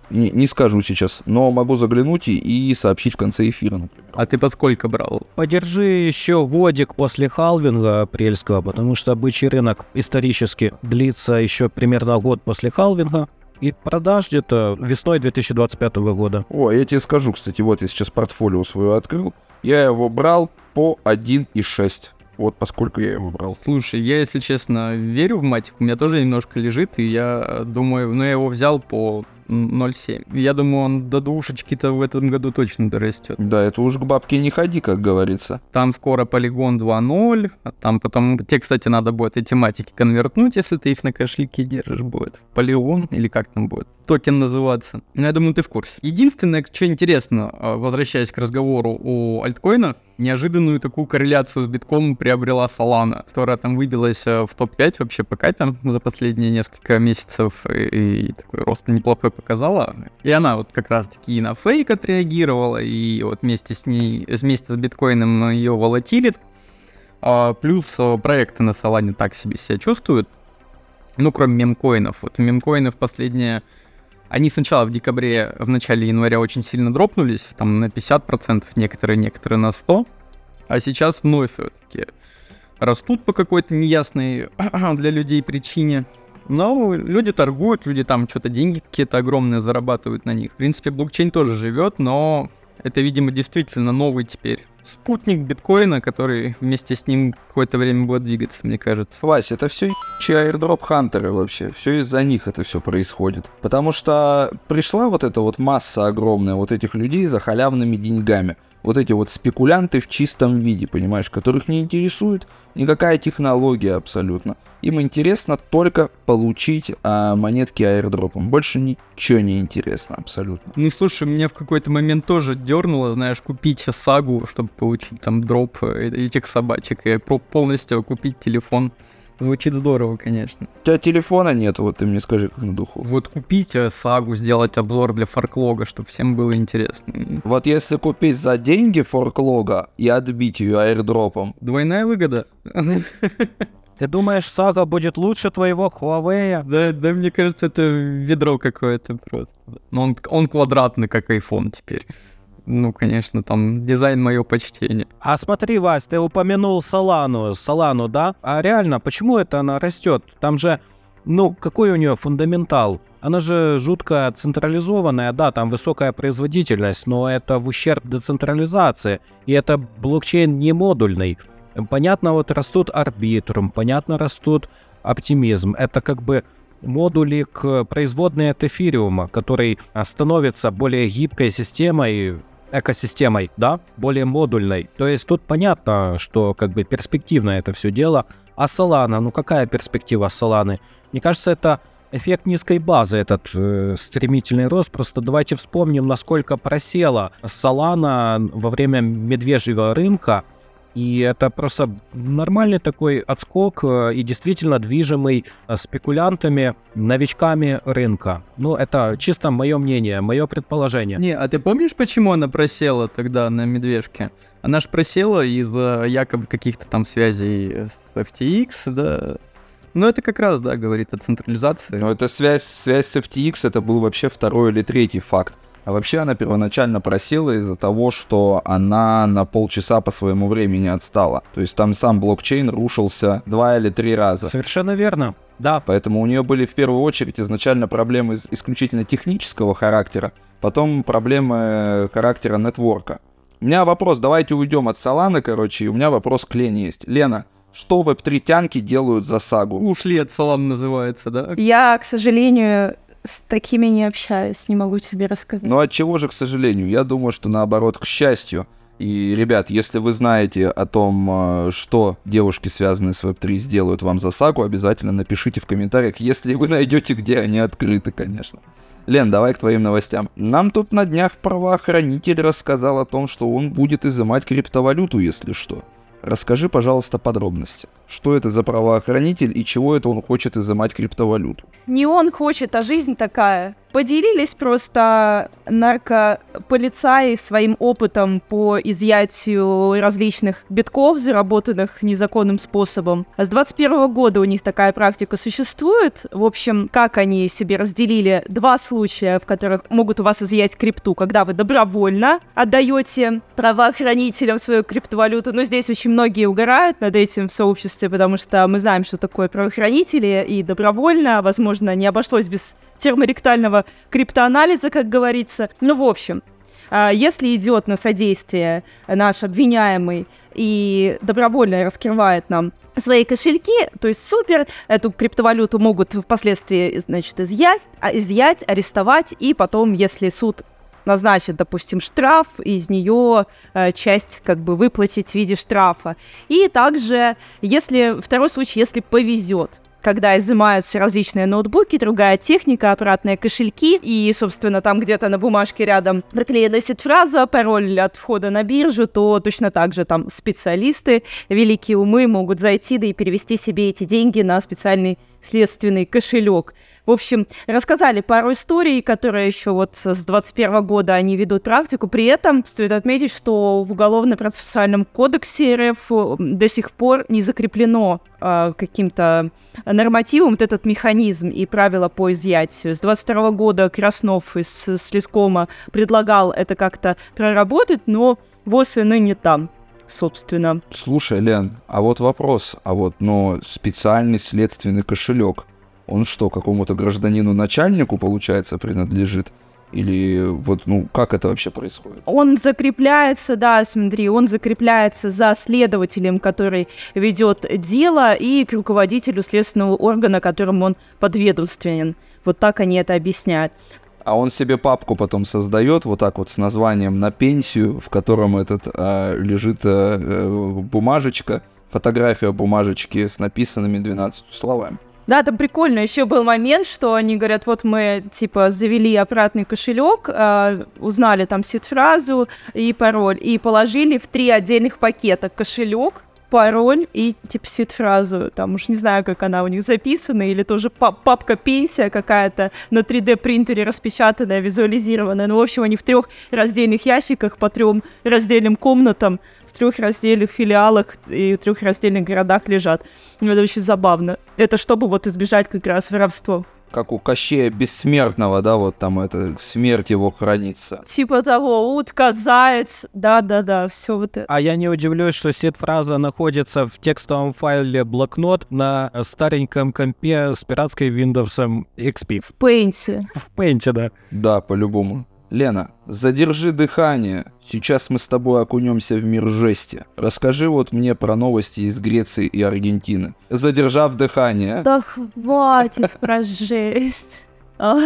не, не скажу сейчас, но могу заглянуть и, и сообщить в конце эфира, например. А ты под сколько брал? Подержи еще годик после халвинга апрельского, потому что бычий рынок исторически длится еще примерно год после халвинга и продаж где-то весной 2025 года. О, я тебе скажу, кстати, вот я сейчас портфолио свое открыл. Я его брал по 1,6. Вот поскольку я его брал. Слушай, я, если честно, верю в матик. У меня тоже немножко лежит, и я думаю, ну, я его взял по 0,7. Я думаю, он до двушечки-то в этом году точно дорастет. Да, это уж к бабке не ходи, как говорится. Там скоро полигон 2.0, а там потом... Те, кстати, надо будет эти матики конвертнуть, если ты их на кошельке держишь, будет. Полигон или как там будет? Токен называться. Ну, я думаю, ты в курсе. Единственное, что интересно, а, возвращаясь к разговору о альткоинах, неожиданную такую корреляцию с битком приобрела Solana, которая там выбилась э, в топ-5 вообще по капе за последние несколько месяцев и, и такой рост неплохой показала. И она вот как раз-таки и на фейк отреагировала, и вот вместе с ней, вместе с биткоином ее волатилит. А, плюс э, проекты на Solana так себе себя чувствуют. Ну, кроме мемкоинов. Вот мемкоины в последнее они сначала в декабре, в начале января очень сильно дропнулись, там на 50%, некоторые, некоторые на 100%, а сейчас вновь все-таки растут по какой-то неясной для людей причине. Но люди торгуют, люди там что-то деньги какие-то огромные зарабатывают на них. В принципе, блокчейн тоже живет, но это, видимо, действительно новый теперь спутник биткоина, который вместе с ним какое-то время будет двигаться, мне кажется. Вась, это все airdrop хантеры вообще. Все из-за них это все происходит. Потому что пришла вот эта вот масса огромная вот этих людей за халявными деньгами вот эти вот спекулянты в чистом виде, понимаешь, которых не интересует никакая технология абсолютно. Им интересно только получить а, монетки аирдропом. Больше ничего не интересно абсолютно. Ну слушай, меня в какой-то момент тоже дернуло, знаешь, купить сагу, чтобы получить там дроп э, этих собачек и полностью купить телефон. Звучит здорово, конечно. У тебя телефона нет, вот ты мне скажи, как на духу. Вот купить сагу, сделать обзор для форклога, чтобы всем было интересно. Вот если купить за деньги форклога и отбить ее аирдропом. Двойная выгода. Ты думаешь, сага будет лучше твоего Huawei? Да, да, мне кажется, это ведро какое-то просто. Но он, он квадратный, как iPhone теперь. Ну, конечно, там дизайн мое почтение. А смотри, Вась, ты упомянул Солану, Солану, да? А реально, почему это она растет? Там же, ну, какой у нее фундаментал? Она же жутко централизованная, да, там высокая производительность, но это в ущерб децентрализации, и это блокчейн не модульный. Понятно, вот растут арбитрум, понятно, растут оптимизм. Это как бы модули к производной от эфириума, который становится более гибкой системой, экосистемой, да, более модульной. То есть тут понятно, что как бы перспективно это все дело. А Solana, ну какая перспектива Solana? Мне кажется, это эффект низкой базы, этот э, стремительный рост. Просто давайте вспомним, насколько просела Solana во время медвежьего рынка и это просто нормальный такой отскок э, и действительно движимый э, спекулянтами, новичками рынка. Ну, это чисто мое мнение, мое предположение. Не, а ты помнишь, почему она просела тогда на медвежке? Она же просела из-за якобы каких-то там связей с FTX, да, ну, это как раз, да, говорит о централизации. Но это связь, связь с FTX, это был вообще второй или третий факт. А вообще она первоначально просела из-за того, что она на полчаса по своему времени отстала. То есть там сам блокчейн рушился два или три раза. Совершенно верно. Да. Поэтому у нее были в первую очередь изначально проблемы исключительно технического характера, потом проблемы характера нетворка. У меня вопрос, давайте уйдем от Соланы, короче, и у меня вопрос к Лене есть. Лена, что веб-3 тянки делают за сагу? Ушли от Солан называется, да? Я, к сожалению, с такими не общаюсь, не могу тебе рассказать. Ну от чего же, к сожалению? Я думаю, что наоборот, к счастью. И, ребят, если вы знаете о том, э, что девушки, связанные с Web3, сделают вам за сагу, обязательно напишите в комментариях, если вы найдете, где они открыты, конечно. Лен, давай к твоим новостям. Нам тут на днях правоохранитель рассказал о том, что он будет изымать криптовалюту, если что. Расскажи, пожалуйста, подробности. Что это за правоохранитель и чего это он хочет изымать криптовалюту? Не он хочет, а жизнь такая. Поделились просто наркополицаи своим опытом по изъятию различных битков, заработанных незаконным способом. С 21 года у них такая практика существует. В общем, как они себе разделили два случая, в которых могут у вас изъять крипту, когда вы добровольно отдаете правоохранителям свою криптовалюту. Но здесь очень многие угорают над этим в сообществе, потому что мы знаем, что такое правоохранители, и добровольно, возможно, не обошлось без терморектального криптоанализа, как говорится. Ну, в общем, А, Если идет на содействие наш обвиняемый и добровольно раскрывает нам свои кошельки, то есть супер, эту криптовалюту могут впоследствии, значит, изъять, а, изъять, арестовать, и потом, если суд назначит, допустим, штраф, из нее э, часть как бы выплатить в виде штрафа. И также, если второй случай, если повезет, когда изымаются различные ноутбуки, другая техника, аппаратные кошельки, и, собственно, там где-то на бумажке рядом приклеена фраза пароль от входа на биржу, то точно так же там специалисты, великие умы могут зайти, да и перевести себе эти деньги на специальный следственный кошелек. В общем, рассказали пару историй, которые еще вот с 21 года они ведут практику. При этом стоит отметить, что в Уголовно-процессуальном кодексе РФ до сих пор не закреплено э, каким-то нормативом вот этот механизм и правила по изъятию. С 22 года Краснов из Слескома предлагал это как-то проработать, но ВОЗ и ныне там собственно. Слушай, Лен, а вот вопрос, а вот, но специальный следственный кошелек, он что, какому-то гражданину-начальнику, получается, принадлежит? Или вот, ну, как это вообще происходит? Он закрепляется, да, смотри, он закрепляется за следователем, который ведет дело, и к руководителю следственного органа, которому он подведомственен. Вот так они это объясняют. А он себе папку потом создает вот так вот с названием на пенсию, в котором этот а, лежит а, бумажечка, фотография бумажечки с написанными 12 словами. Да, там прикольно. Еще был момент, что они говорят, вот мы типа завели обратный кошелек, э, узнали там сид-фразу и пароль, и положили в три отдельных пакета кошелек, пароль и типа сид-фразу. Там уж не знаю, как она у них записана, или тоже пап папка пенсия какая-то на 3D принтере распечатанная, визуализированная. Ну, в общем, они в трех раздельных ящиках по трем раздельным комнатам в трех раздельных филиалах и в трех раздельных городах лежат. Ну, это очень забавно. Это чтобы вот избежать как раз воровства. Как у Кощея Бессмертного, да, вот там это, смерть его хранится. Типа того, утка, заяц, да-да-да, все вот это. А я не удивлюсь, что сет-фраза находится в текстовом файле блокнот на стареньком компе с пиратской Windows XP. В пейнте. В пейнте, да. Да, по-любому. Лена, задержи дыхание. Сейчас мы с тобой окунемся в мир жести. Расскажи вот мне про новости из Греции и Аргентины. Задержав дыхание. Да хватит про жесть. А,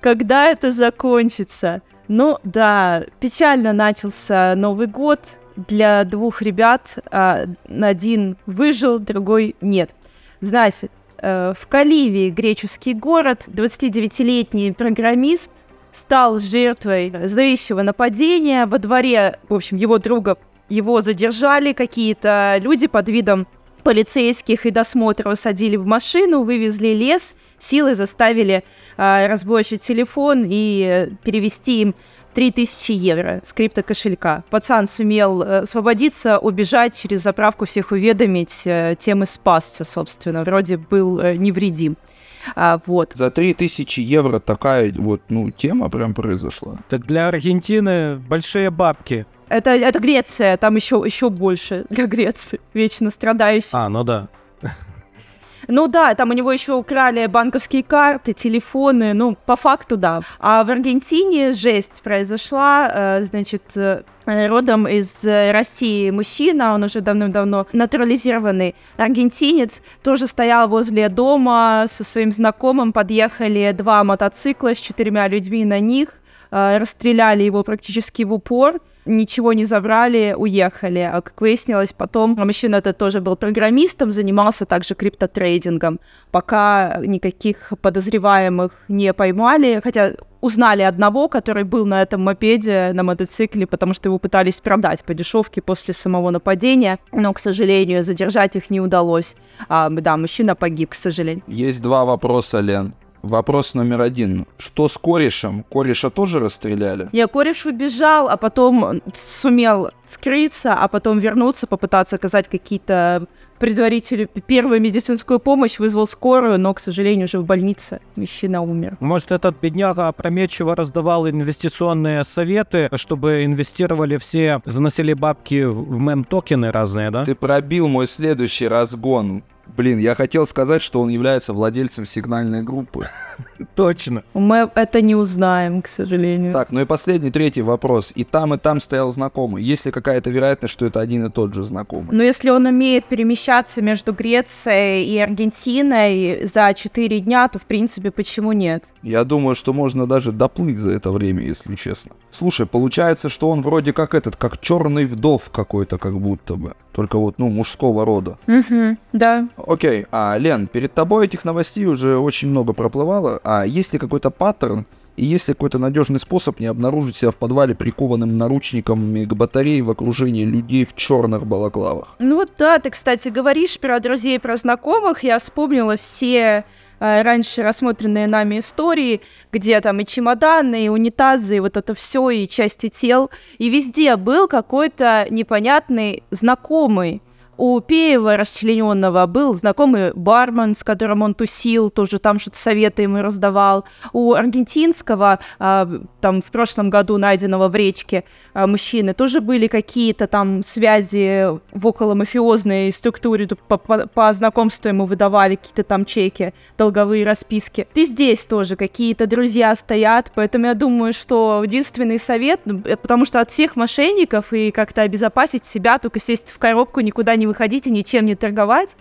Когда это закончится? Ну да, печально начался Новый год для двух ребят. а, Один выжил, другой нет. Знаете, э, в Каливии, греческий город, 29-летний программист стал жертвой зловещего нападения. Во дворе, в общем, его друга, его задержали какие-то люди под видом полицейских и досмотра усадили в машину, вывезли лес, силой заставили а, разбросить телефон и э, перевести им 3000 евро с криптокошелька. Пацан сумел э, освободиться, убежать, через заправку всех уведомить, э, тем и спасся, собственно. Вроде был э, невредим. А, вот. За 3000 евро такая вот, ну, тема прям произошла. Так для Аргентины большие бабки. Это, это Греция, там еще, еще больше для Греции, вечно страдающий. А, ну да. Ну да, там у него еще украли банковские карты, телефоны, ну, по факту, да. А в Аргентине жесть произошла, э, значит, э, родом из э, России мужчина, он уже давным-давно натурализированный аргентинец, тоже стоял возле дома со своим знакомым, подъехали два мотоцикла с четырьмя людьми на них, расстреляли его практически в упор, ничего не забрали, уехали. А как выяснилось потом, мужчина этот тоже был программистом, занимался также криптотрейдингом. Пока никаких подозреваемых не поймали, хотя узнали одного, который был на этом мопеде, на мотоцикле, потому что его пытались продать по дешевке после самого нападения, но, к сожалению, задержать их не удалось. А, да, мужчина погиб, к сожалению. Есть два вопроса, Лен. Вопрос номер один. Что с корешем? Кореша тоже расстреляли? Я кореш убежал, а потом сумел скрыться, а потом вернуться, попытаться оказать какие-то предварительную первую медицинскую помощь, вызвал скорую, но, к сожалению, уже в больнице мужчина умер. Может, этот бедняга опрометчиво раздавал инвестиционные советы, чтобы инвестировали все, заносили бабки в, в мем-токены разные, да? Ты пробил мой следующий разгон. Блин, я хотел сказать, что он является владельцем сигнальной группы. Точно. Мы это не узнаем, к сожалению. Так, ну и последний, третий вопрос. И там, и там стоял знакомый. Есть ли какая-то вероятность, что это один и тот же знакомый? Но если он умеет перемещаться между Грецией и Аргентиной за 4 дня, то, в принципе, почему нет? Я думаю, что можно даже доплыть за это время, если честно. Слушай, получается, что он вроде как этот, как черный вдов какой-то, как будто бы. Только вот, ну, мужского рода. Угу, да. Окей, а, Лен, перед тобой этих новостей уже очень много проплывало. А есть ли какой-то паттерн, и есть ли какой-то надежный способ не обнаружить себя в подвале прикованным наручниками к батарее в окружении людей в черных балаклавах? Ну вот да, ты, кстати, говоришь про друзей, про знакомых. Я вспомнила все раньше рассмотренные нами истории, где там и чемоданы, и унитазы, и вот это все, и части тел. И везде был какой-то непонятный знакомый. У Пеева расчлененного был знакомый бармен, с которым он тусил, тоже там что-то советы ему раздавал. У аргентинского, а, там в прошлом году найденного в речке а, мужчины, тоже были какие-то там связи в околомафиозной структуре, по, по, по знакомству ему выдавали какие-то там чеки, долговые расписки. И здесь тоже какие-то друзья стоят, поэтому я думаю, что единственный совет, ну, потому что от всех мошенников и как-то обезопасить себя, только сесть в коробку, никуда не выходить и ничем не торговать.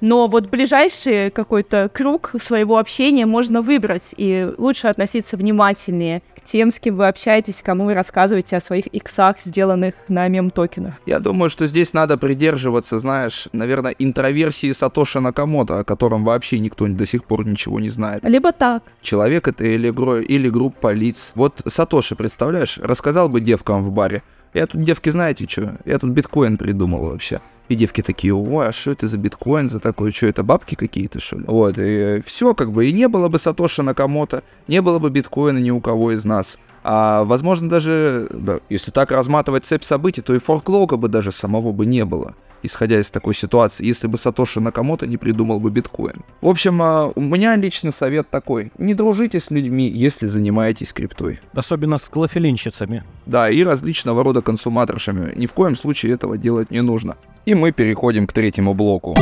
Но вот ближайший какой-то круг своего общения можно выбрать, и лучше относиться внимательнее к тем, с кем вы общаетесь, кому вы рассказываете о своих иксах, сделанных на мем-токенах. Я думаю, что здесь надо придерживаться, знаешь, наверное, интроверсии Сатоши Накамото, о котором вообще никто до сих пор ничего не знает. Либо так. Человек это или, или группа лиц. Вот Сатоши, представляешь, рассказал бы девкам в баре. Я тут, девки, знаете что? Я тут биткоин придумал вообще. И девки такие, ой, а что это за биткоин, за такое, что это, бабки какие-то, что ли? Вот, и все, как бы, и не было бы Сатоши Накамото, не было бы биткоина ни у кого из нас. А, возможно, даже, да, если так разматывать цепь событий, то и форклога бы даже самого бы не было исходя из такой ситуации, если бы Сатоши Накамото не придумал бы биткоин. В общем, а, у меня личный совет такой. Не дружите с людьми, если занимаетесь криптой. Особенно с клофелинщицами. Да, и различного рода консуматоршами. Ни в коем случае этого делать не нужно. И мы переходим к третьему блоку.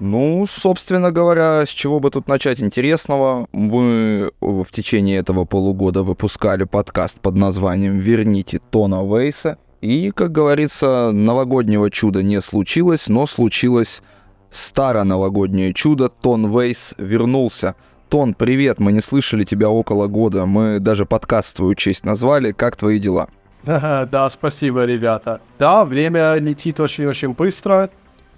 Ну, собственно говоря, с чего бы тут начать интересного? Мы в течение этого полугода выпускали подкаст под названием «Верните Тона Вейса». И, как говорится, новогоднего чуда не случилось, но случилось старо-новогоднее чудо. Тон Вейс вернулся. Тон, привет, мы не слышали тебя около года. Мы даже подкаст твою честь назвали. Как твои дела? Да, спасибо, ребята. Да, время летит очень-очень быстро.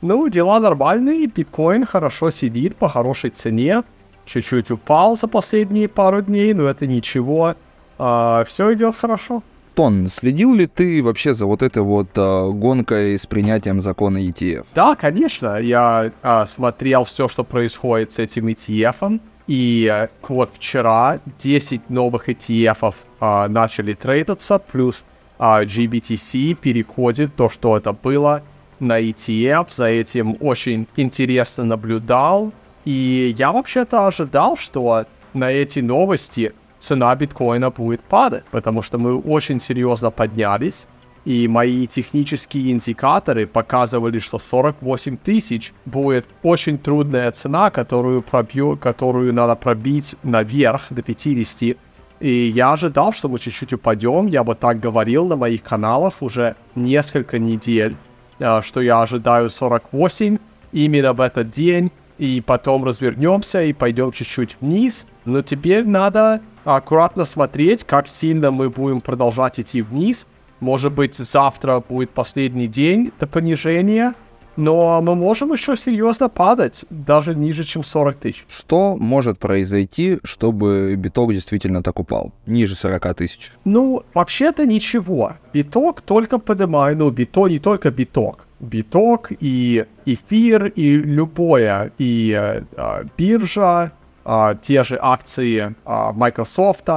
Ну, дела нормальные, биткоин хорошо сидит по хорошей цене. Чуть-чуть упал за последние пару дней, но это ничего. А, все идет хорошо. Тон, следил ли ты вообще за вот этой вот а, гонкой с принятием закона ETF? Да, конечно. Я а, смотрел все, что происходит с этим ETF. И а, вот вчера 10 новых ETF а, начали трейдаться, плюс а, GBTC переходит то, что это было на ETF, за этим очень интересно наблюдал. И я вообще-то ожидал, что на эти новости цена биткоина будет падать, потому что мы очень серьезно поднялись. И мои технические индикаторы показывали, что 48 тысяч будет очень трудная цена, которую, пробью, которую надо пробить наверх до 50. И я ожидал, что мы чуть-чуть упадем. Я бы так говорил на моих каналах уже несколько недель. Э, что я ожидаю 48 именно в этот день, и потом развернемся и пойдем чуть-чуть вниз. Но теперь надо аккуратно смотреть, как сильно мы будем продолжать идти вниз. Может быть, завтра будет последний день до понижения, но мы можем еще серьезно падать, даже ниже, чем 40 тысяч. Что может произойти, чтобы биток действительно так упал? Ниже 40 тысяч? Ну, вообще-то ничего. Биток только поднимает, ну, бито не только биток. Биток и эфир, и любое, и э, биржа, э, те же акции э, Microsoft.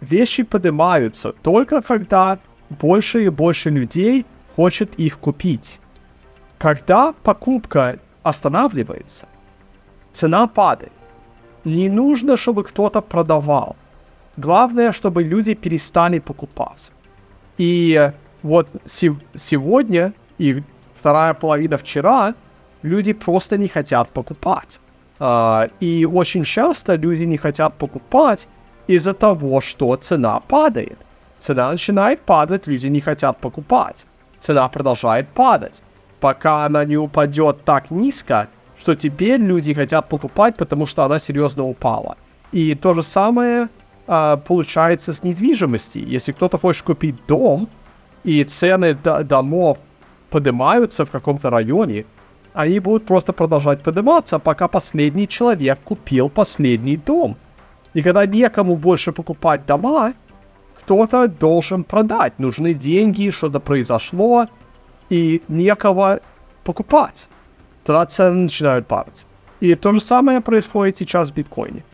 Вещи поднимаются только когда больше и больше людей хочет их купить. Когда покупка останавливается, цена падает. Не нужно, чтобы кто-то продавал. Главное, чтобы люди перестали покупать. И вот сегодня и вторая половина вчера, люди просто не хотят покупать. А, и очень часто люди не хотят покупать из-за того, что цена падает. Цена начинает падать, люди не хотят покупать. Цена продолжает падать, пока она не упадет так низко, что теперь люди хотят покупать, потому что она серьезно упала. И то же самое а, получается с недвижимостью. Если кто-то хочет купить дом, и цены д- домов поднимаются в каком-то районе, они будут просто продолжать подниматься, пока последний человек купил последний дом. И когда некому больше покупать дома, кто-то должен продать. Нужны деньги, что-то произошло, и некого покупать. Тогда цены начинают падать. И то же самое происходит сейчас в биткоине.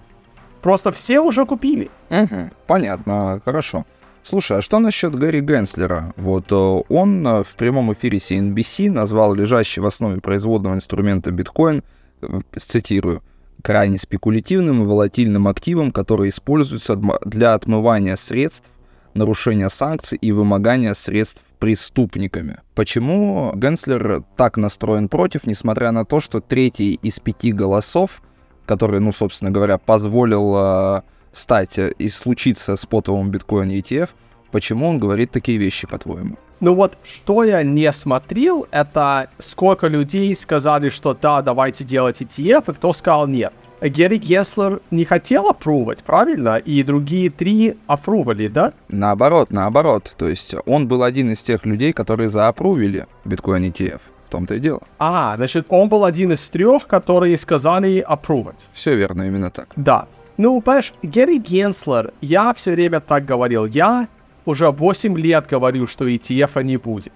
Просто все уже купили. Мгм, понятно, хорошо. Слушай, а что насчет Гэри Генслера? Вот э, он э, в прямом эфире CNBC назвал лежащий в основе производного инструмента биткоин, э, цитирую, крайне спекулятивным и волатильным активом, который используется для отмывания средств, нарушения санкций и вымогания средств преступниками. Почему Генслер так настроен против, несмотря на то, что третий из пяти голосов, который, ну, собственно говоря, позволил э, стать э, и случиться спотовым биткоин ETF, почему он говорит такие вещи, по-твоему? Ну вот, что я не смотрел, это сколько людей сказали, что да, давайте делать ETF, и кто сказал нет. Герри Геслер не хотел опрувать, правильно? И другие три опрували, да? Наоборот, наоборот. То есть он был один из тех людей, которые заапрувили биткоин ETF. В том-то и дело. А, значит, он был один из трех, которые сказали опрувать. Все верно, именно так. Да. Ну, понимаешь, Герри Генслер, я все время так говорил. Я уже 8 лет говорю, что ETF не будет.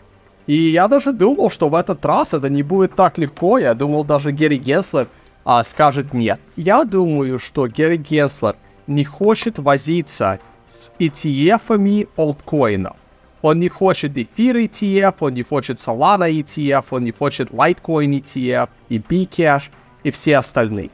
И я даже думал, что в этот раз это не будет так легко. Я думал, даже Герри Генслер а, скажет нет. Я думаю, что Герри Генслер не хочет возиться с ETF-ами олдкоинов. Он не хочет эфир ETF, он не хочет Solana ETF, он не хочет Litecoin ETF и Bcash и все остальные.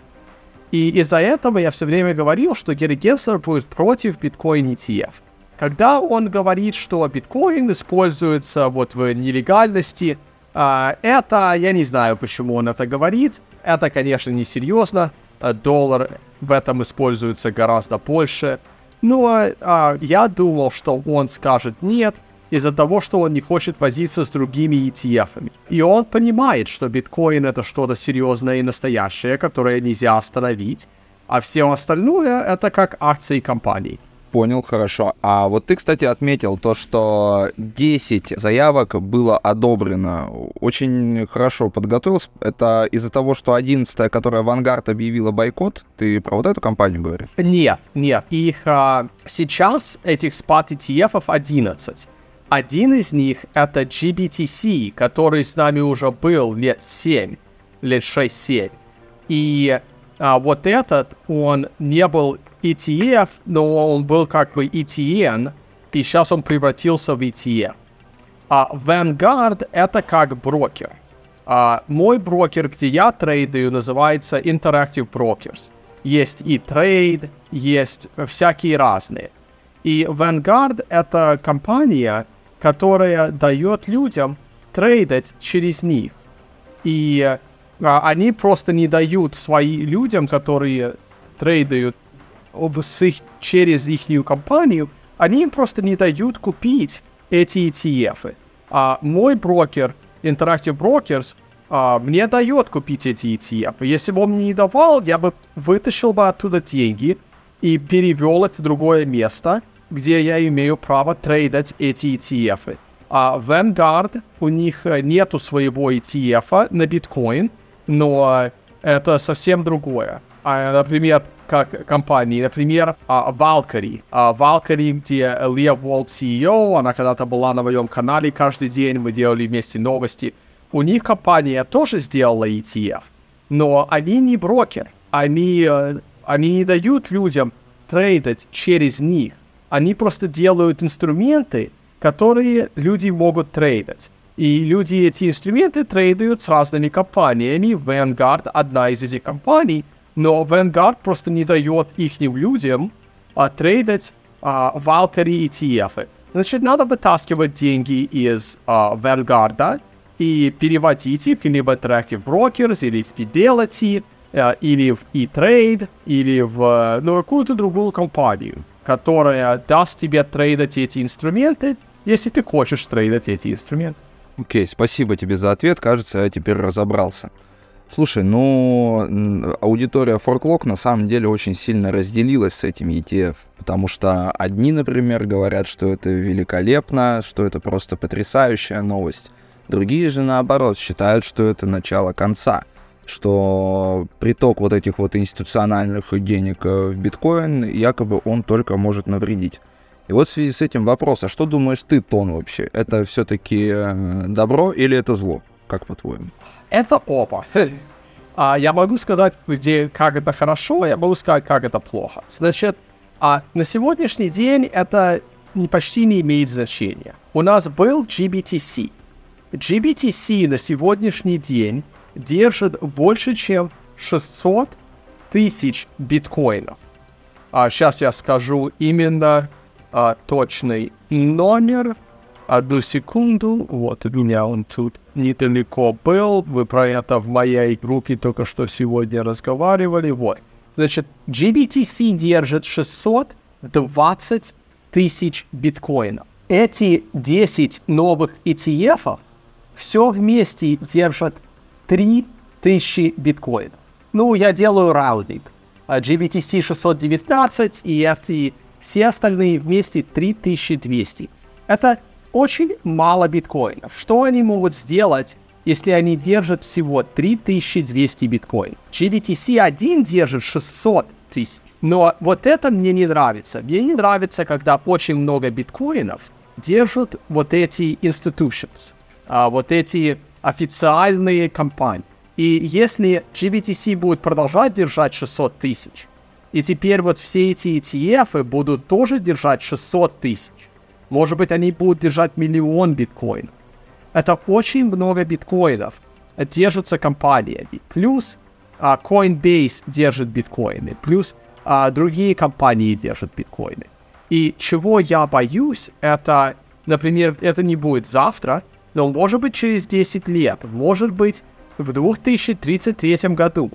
И из-за этого я все время говорил, что Герри Генслер будет против биткоин ETF. Когда он говорит, что биткоин используется вот в нелегальности, а, это, я не знаю, почему он это говорит, это, конечно, несерьезно, А, доллар в этом используется гораздо больше, но а, я думал, что он скажет нет, из-за того, что он не хочет возиться с другими ETF-ами. И он понимает, что биткоин это что-то серьезное и настоящее, которое нельзя остановить, а все остальное это как акции компаний. Понял, хорошо. А вот ты, кстати, отметил то, что 10 заявок было одобрено. Очень хорошо подготовился. Это из-за того, что 11 которая Vanguard объявила бойкот? Ты про вот эту компанию говоришь? Нет, нет, их а, сейчас этих спад ETF 11. Один из них это GBTC, который с нами уже был лет 7, лет 6-7. И а, вот этот, он не был ETF, но он был как бы ETN, и сейчас он превратился в ETF. А Vanguard это как брокер. А мой брокер, где я трейдаю, называется Interactive Brokers. Есть и трейд, есть всякие разные. И Vanguard это компания, которая дает людям трейдать через них. И они просто не дают свои людям, которые трейдают с их, через их компанию, они им просто не дают купить эти ETF. А мой брокер, Interactive Brokers, а, мне дает купить эти ETF. Если бы он мне не давал, я бы вытащил бы оттуда деньги и перевел это в другое место, где я имею право трейдать эти ETF. А Vanguard, у них э, нету своего ETF на биткоин, но это совсем другое. А, например, как компании, например, а, Valkyrie. А, Valkyrie, где Лия Волт CEO, она когда-то была на моем канале каждый день, мы делали вместе новости. У них компания тоже сделала ETF, но они не брокер. Они, э, они не дают людям трейдать через них. Они просто делают инструменты, которые люди могут трейдать. И люди эти инструменты трейдают с разными компаниями. Vanguard одна из этих компаний, но Vanguard просто не дает их людям а, трейдать а, Valkyrie ETF. Значит, надо вытаскивать деньги из а, Vanguard и переводить их либо в Interactive Brokers, или в Fidelity, э, или в E-Trade, или в ну, какую-то другую компанию, которая даст тебе трейдать эти инструменты, если ты хочешь трейдать эти инструменты. Окей, спасибо тебе за ответ. Кажется, я теперь разобрался. Слушай, ну, аудитория Forklock на самом деле очень сильно разделилась с этим ETF, потому что одни, например, говорят, что это великолепно, что это просто потрясающая новость. Другие же, наоборот, считают, что это начало конца, что приток вот этих вот институциональных денег э, в биткоин, якобы он только может навредить. И вот в связи с этим вопрос, а что думаешь ты, Тон, вообще? Это все-таки добро или это зло? Как по-твоему? Это оба. А, я могу сказать, где, как это хорошо, я могу сказать, как это плохо. Значит, а на сегодняшний день это не, почти не имеет значения. У нас был GBTC. GBTC на сегодняшний день держит больше, чем 600 тысяч биткоинов. А сейчас я скажу именно а, точный номер. Одну секунду. Вот у меня он тут недалеко был. Вы про это в моей группе только что сегодня разговаривали. Вот. Значит, GBTC держит 620 тысяч биткоинов. Эти 10 новых ETF все вместе держат 3000 биткоинов. Ну, я делаю раундинг. А GBTC 619 и эти все остальные вместе 3200. Это очень мало биткоинов. Что они могут сделать, если они держат всего 3200 биткоинов? GBTC 1 держит 600 тысяч. Но вот это мне не нравится. Мне не нравится, когда очень много биткоинов держат вот эти institutions, а, вот эти официальные компании. И если GBTC будет продолжать держать 600 тысяч, и теперь вот все эти ETF будут тоже держать 600 тысяч. Может быть, они будут держать миллион биткоинов. Это очень много биткоинов держатся компаниями. Плюс а, Coinbase держит биткоины. Плюс а, другие компании держат биткоины. И чего я боюсь, это, например, это не будет завтра, но может быть через 10 лет, может быть в 2033 году.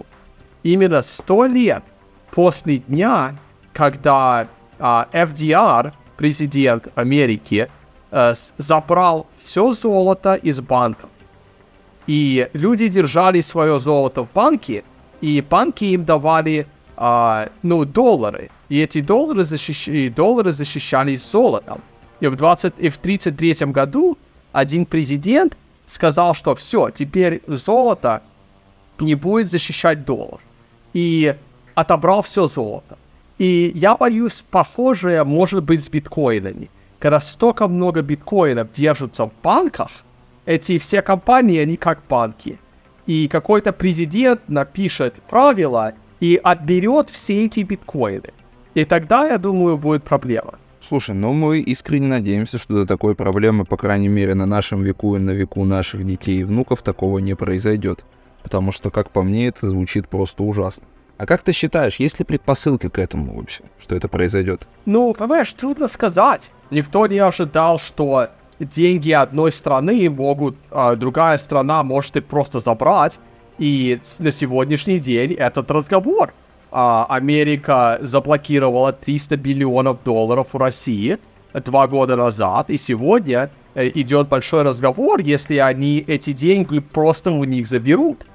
Именно 100 лет после дня, когда а, FDR, президент Америки, а, забрал все золото из банков. И люди держали свое золото в банке, и банки им давали а, ну, доллары. И эти доллары, защищ... и доллары защищались золотом. И в, 20... и в 33 году один президент сказал, что все, теперь золото не будет защищать доллар. И отобрал все золото. И я боюсь, похожее может быть с биткоинами. Когда столько много биткоинов держатся в банках, эти все компании, они как банки. И какой-то президент напишет правила и отберет все эти биткоины. И тогда, я думаю, будет проблема. Слушай, ну мы искренне надеемся, что до такой проблемы, по крайней мере, на нашем веку и на веку наших детей и внуков такого не произойдет. Потому что, как по мне, это звучит просто ужасно. А как ты считаешь, есть ли предпосылки к этому вообще, что это произойдет? Ну, понимаешь, трудно сказать. Никто не ожидал, что деньги одной страны могут, а, другая страна может их просто забрать. И на сегодняшний день этот разговор. А, Америка заблокировала 300 миллионов долларов у России два года назад, и сегодня э, идет большой разговор, если они эти деньги просто у них заберут.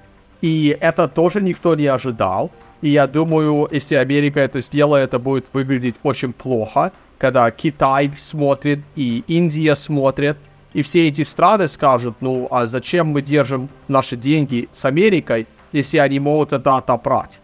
И это тоже никто не ожидал. И я думаю, если Америка это сделает, это будет выглядеть очень плохо, когда Китай смотрит и Индия смотрит, и все эти страны скажут, ну а зачем мы держим наши деньги с Америкой, если они могут это отобрать?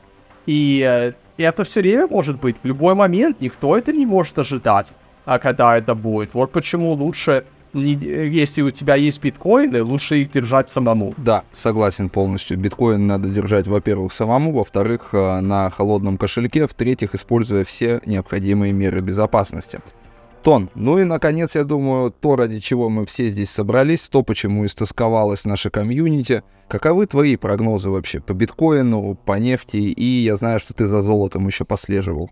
И э, это все время может быть, в любой момент, никто это не может ожидать, а когда это будет. Вот почему лучше, если у тебя есть биткоины, лучше их держать самому. Да, согласен полностью. Биткоин надо держать, во-первых, самому, во-вторых, э, на холодном кошельке, в-третьих, используя все необходимые меры безопасности. Тон. Ну и, наконец, я думаю, то, ради чего мы все здесь собрались, то, почему истосковалась наша комьюнити. Каковы твои прогнозы вообще по биткоину, по нефти? И я знаю, что ты за золотом еще послеживал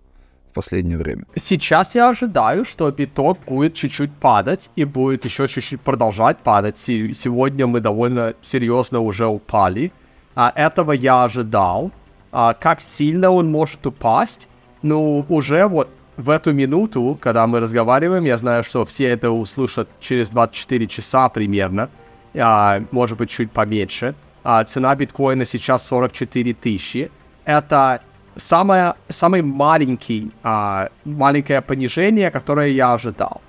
последнее время? Сейчас я ожидаю, что биток будет чуть-чуть падать и будет еще чуть-чуть продолжать падать. Се- Сегодня мы довольно серьезно уже упали. А этого я ожидал. А как сильно он может упасть? Ну, уже вот в эту минуту, когда мы разговариваем, я знаю, что все это услышат через 24 часа примерно, а, может быть, чуть поменьше. А, цена биткоина сейчас 44 тысячи. Это самое, самый маленький, а, маленькое понижение, которое я ожидал.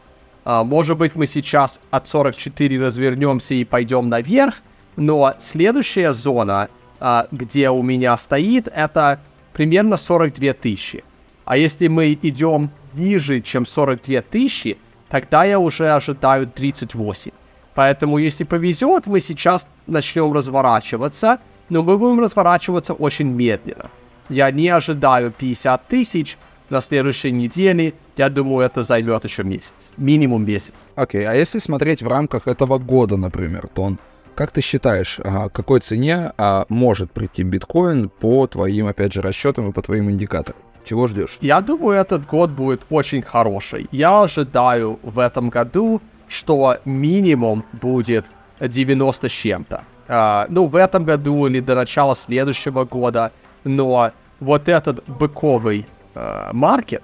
А, может быть, мы сейчас от 44 развернемся и пойдем наверх, но следующая зона, а, где у меня стоит, это примерно 42 тысячи. А если мы идем ниже, чем 42 тысячи, тогда я уже ожидаю 38. Поэтому, если повезет, мы сейчас начнем разворачиваться, но мы будем разворачиваться очень медленно. Я не ожидаю 50 тысяч на следующей неделе. Я думаю, это займет еще месяц. Минимум месяц. Окей, а если смотреть в рамках этого года, например, Тон, как ты считаешь, а, какой цене а, может прийти биткоин по твоим, опять же, расчетам и по твоим индикаторам? Чего ждешь? Я думаю, этот год будет очень хороший. Я ожидаю в этом году, что минимум будет 90 с чем-то. А, ну, в этом году или до начала следующего года. Но вот этот быковый э, маркет,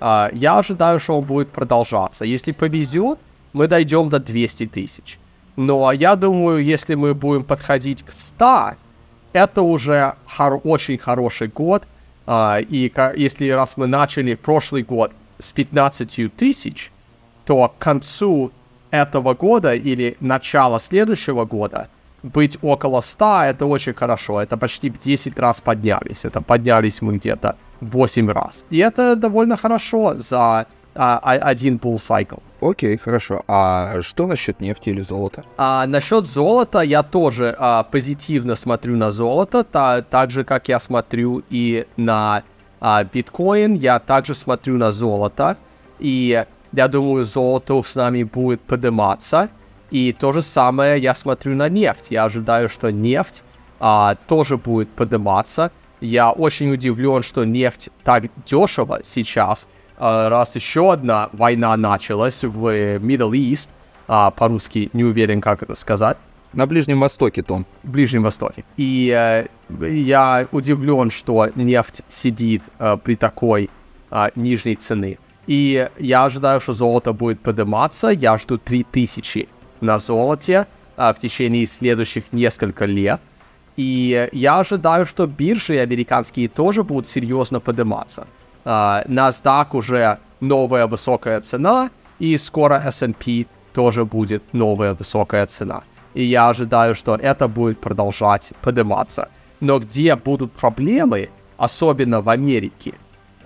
а, я ожидаю, что он будет продолжаться. Если повезет, мы дойдем до 200 тысяч. Но я думаю, если мы будем подходить к 100, это уже хор- очень хороший год. А, и если раз мы начали прошлый год с 15 тысяч, то к концу этого года или начала следующего года быть около 100 это очень хорошо. Это почти в 10 раз поднялись. Это поднялись мы где-то 8 раз. И это довольно хорошо за а, а- один bull cycle. Окей, хорошо. А что насчет нефти или золота? А насчет золота я тоже а, позитивно смотрю на золото, та, так же как я смотрю и на а, биткоин, я также смотрю на золото. И я думаю, золото с нами будет подниматься. И то же самое я смотрю на нефть. Я ожидаю, что нефть а, тоже будет подниматься. Я очень удивлен, что нефть так дешево сейчас, а, раз еще одна война началась в Middle East, а, по-русски не уверен, как это сказать, На Ближнем Востоке, Тон. в Ближнем Востоке. И э, я удивлен, что нефть сидит э, при такой э, нижней цены. И я ожидаю, что золото будет подниматься. Я жду 3000 на золоте э, в течение следующих нескольких лет. И я ожидаю, что биржи американские тоже будут серьезно подниматься. А, NASDAQ уже новая высокая цена, и скоро S&P тоже будет новая высокая цена. И я ожидаю, что это будет продолжать подниматься. Но где будут проблемы, особенно в Америке,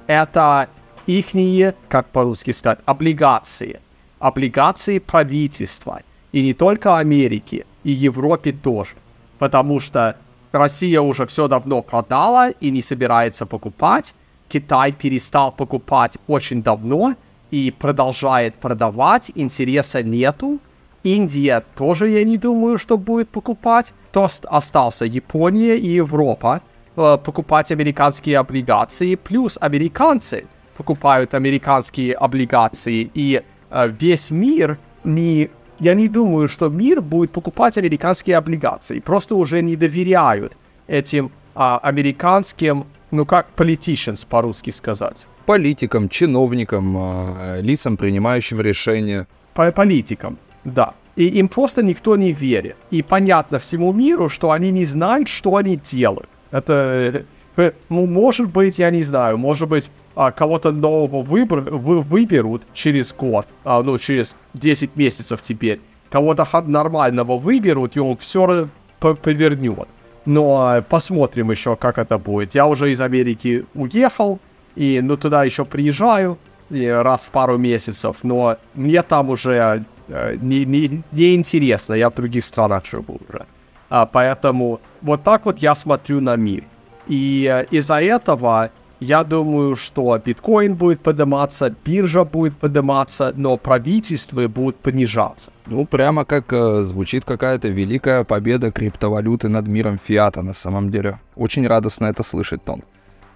это ихние, как по-русски сказать, облигации. Облигации правительства. И не только Америки, и Европе тоже. Потому что Россия уже все давно продала и не собирается покупать. Китай перестал покупать очень давно и продолжает продавать. Интереса нету. Индия тоже, я не думаю, что будет покупать. То ост- остался Япония и Европа э, покупать американские облигации. Плюс американцы покупают американские облигации. И э, весь мир не... Я не думаю, что мир будет покупать американские облигации. Просто уже не доверяют этим а, американским, ну как politicians по-русски сказать, Политикам, чиновникам, а, лицам, принимающим решения. по политикам, да. И им просто никто не верит. И понятно всему миру, что они не знают, что они делают. Это, э, ну, может быть, я не знаю, может быть, а, кого-то нового выбор, вы, выберут через год, а, ну, через 10 месяцев теперь. Кого-то нормального выберут, и он все повернет. Но а, посмотрим еще, как это будет. Я уже из Америки уехал, и ну туда еще приезжаю и раз в пару месяцев, но мне там уже э, не, не, не я в других странах живу уже. А, поэтому вот так вот я смотрю на мир. И э, из-за этого я думаю, что биткоин будет подниматься, биржа будет подниматься, но правительства будут понижаться. Ну, прямо как э, звучит какая-то великая победа криптовалюты над миром фиата на самом деле. Очень радостно это слышать, Тон.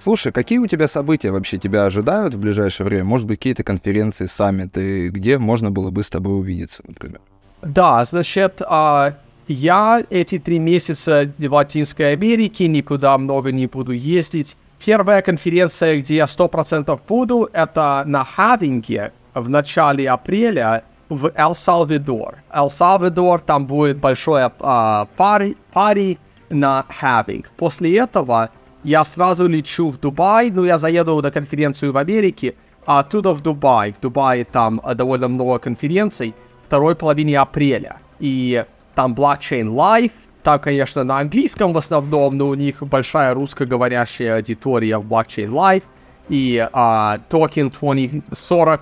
Слушай, какие у тебя события вообще тебя ожидают в ближайшее время? Может быть, какие-то конференции, саммиты, где можно было бы с тобой увидеться, например? Да, значит, а, я эти три месяца в Латинской Америке никуда много не буду ездить. Первая конференция, где я 100% буду, это на Хавинге в начале апреля в Эл-Салвадор. Эл-Салвадор, там будет большое а, пари, пари на Having. После этого я сразу лечу в Дубай, ну я заеду на конференцию в Америке, а оттуда в Дубай. В Дубае там а, довольно много конференций второй половине апреля. И там Blockchain Live, там, конечно, на английском в основном, но у них большая русскоговорящая аудитория в Blockchain Live. И uh, Token 2040,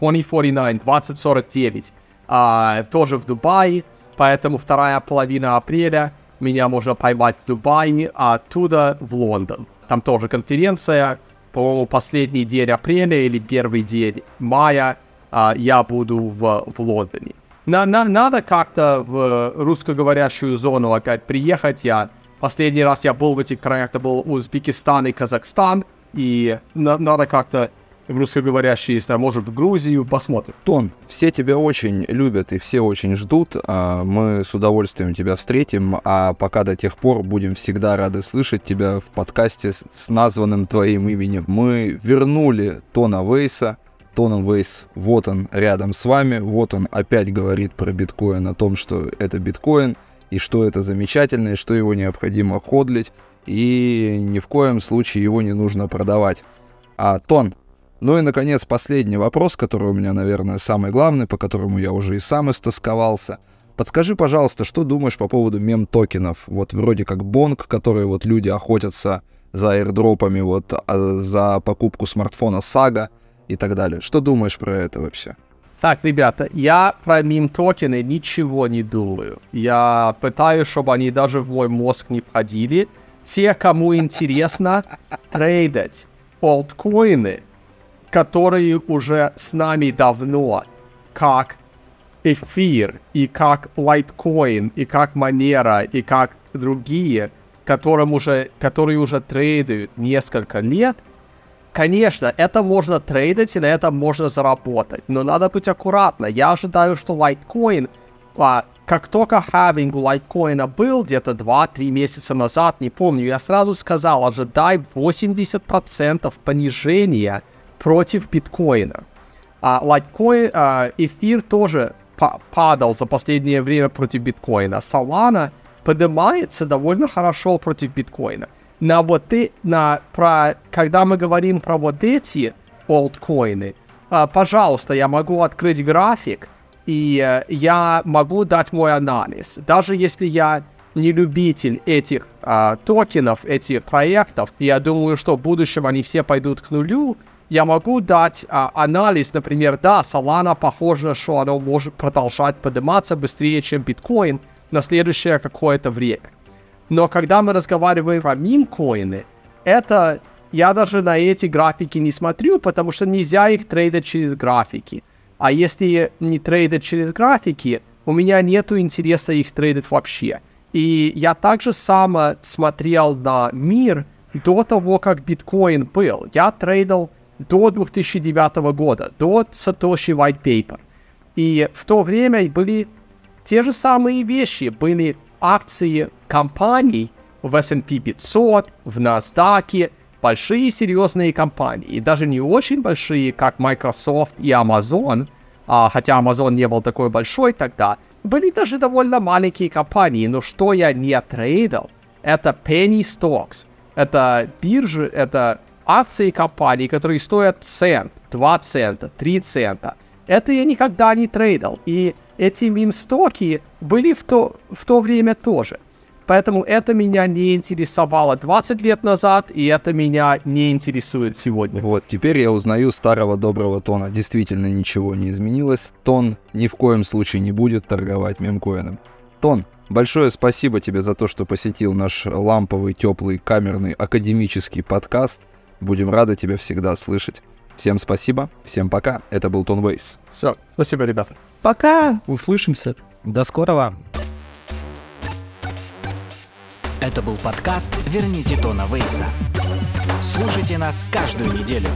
2049, 2049 uh, тоже в Дубае. Поэтому вторая половина апреля меня можно поймать в Дубае, а оттуда в Лондон. Там тоже конференция, по-моему, последний день апреля или первый день мая uh, я буду в, в Лондоне. На, на, надо как-то в русскоговорящую зону опять приехать. Я последний раз я был в этих краях, это был Узбекистан и Казахстан. И на, надо как-то в русскоговорящие, если может, в Грузию, посмотрим. Тон, все тебя очень любят и все очень ждут. А мы с удовольствием тебя встретим. А пока до тех пор будем всегда рады слышать тебя в подкасте с названным твоим именем. Мы вернули Тона Вейса. Тон Вейс, вот он рядом с вами, вот он опять говорит про биткоин, о том, что это биткоин, и что это замечательно, и что его необходимо ходлить, и ни в коем случае его не нужно продавать. А, Тон, ну и, наконец, последний вопрос, который у меня, наверное, самый главный, по которому я уже и сам истосковался. Подскажи, пожалуйста, что думаешь по поводу мем-токенов? Вот вроде как Бонг, которые вот люди охотятся за airdropами, вот а за покупку смартфона Сага и так далее. Что думаешь про это вообще? Так, ребята, я про мим-токены ничего не думаю. Я пытаюсь, чтобы они даже в мой мозг не входили. Те, кому интересно трейдать олдкоины, которые уже с нами давно, как эфир, и как лайткоин, и как манера, и как другие, которым уже, которые уже трейдают несколько лет, Конечно, это можно трейдить и на этом можно заработать, но надо быть аккуратно. Я ожидаю, что лайткоин, а, как только хавинг у лайткоина был где-то 2-3 месяца назад, не помню, я сразу сказал, ожидай 80% понижения против биткоина. А лайткоин, а, эфир тоже падал за последнее время против биткоина. Solana поднимается довольно хорошо против биткоина на вот и, на, про, когда мы говорим про вот эти олдкоины, а, пожалуйста, я могу открыть график, и а, я могу дать мой анализ. Даже если я не любитель этих а, токенов, этих проектов, я думаю, что в будущем они все пойдут к нулю, я могу дать а, анализ, например, да, Solana похоже, что оно может продолжать подниматься быстрее, чем биткоин на следующее какое-то время. Но когда мы разговариваем про мимкоины, это я даже на эти графики не смотрю, потому что нельзя их трейдить через графики. А если не трейдить через графики, у меня нет интереса их трейдить вообще. И я также сам смотрел на мир до того, как биткоин был. Я трейдил до 2009 года, до Satoshi White Paper. И в то время были те же самые вещи. Были акции компаний в S&P 500, в NASDAQ, большие серьезные компании, и даже не очень большие, как Microsoft и Amazon, а, хотя Amazon не был такой большой тогда, были даже довольно маленькие компании, но что я не трейдил, это penny stocks, это биржи, это акции компаний, которые стоят цент, 2 цента, 3 цента. Это я никогда не трейдил, и эти минстоки были в то, в то время тоже. Поэтому это меня не интересовало 20 лет назад, и это меня не интересует сегодня. Вот, теперь я узнаю старого доброго Тона. Действительно ничего не изменилось. Тон ни в коем случае не будет торговать мемкоином. Тон, большое спасибо тебе за то, что посетил наш ламповый, теплый, камерный, академический подкаст. Будем рады тебя всегда слышать. Всем спасибо, всем пока. Это был Тон Вейс. Все, спасибо, ребята. Пока, услышимся. До скорого. Это был подкаст «Верните Тона Вейса». Слушайте нас каждую неделю.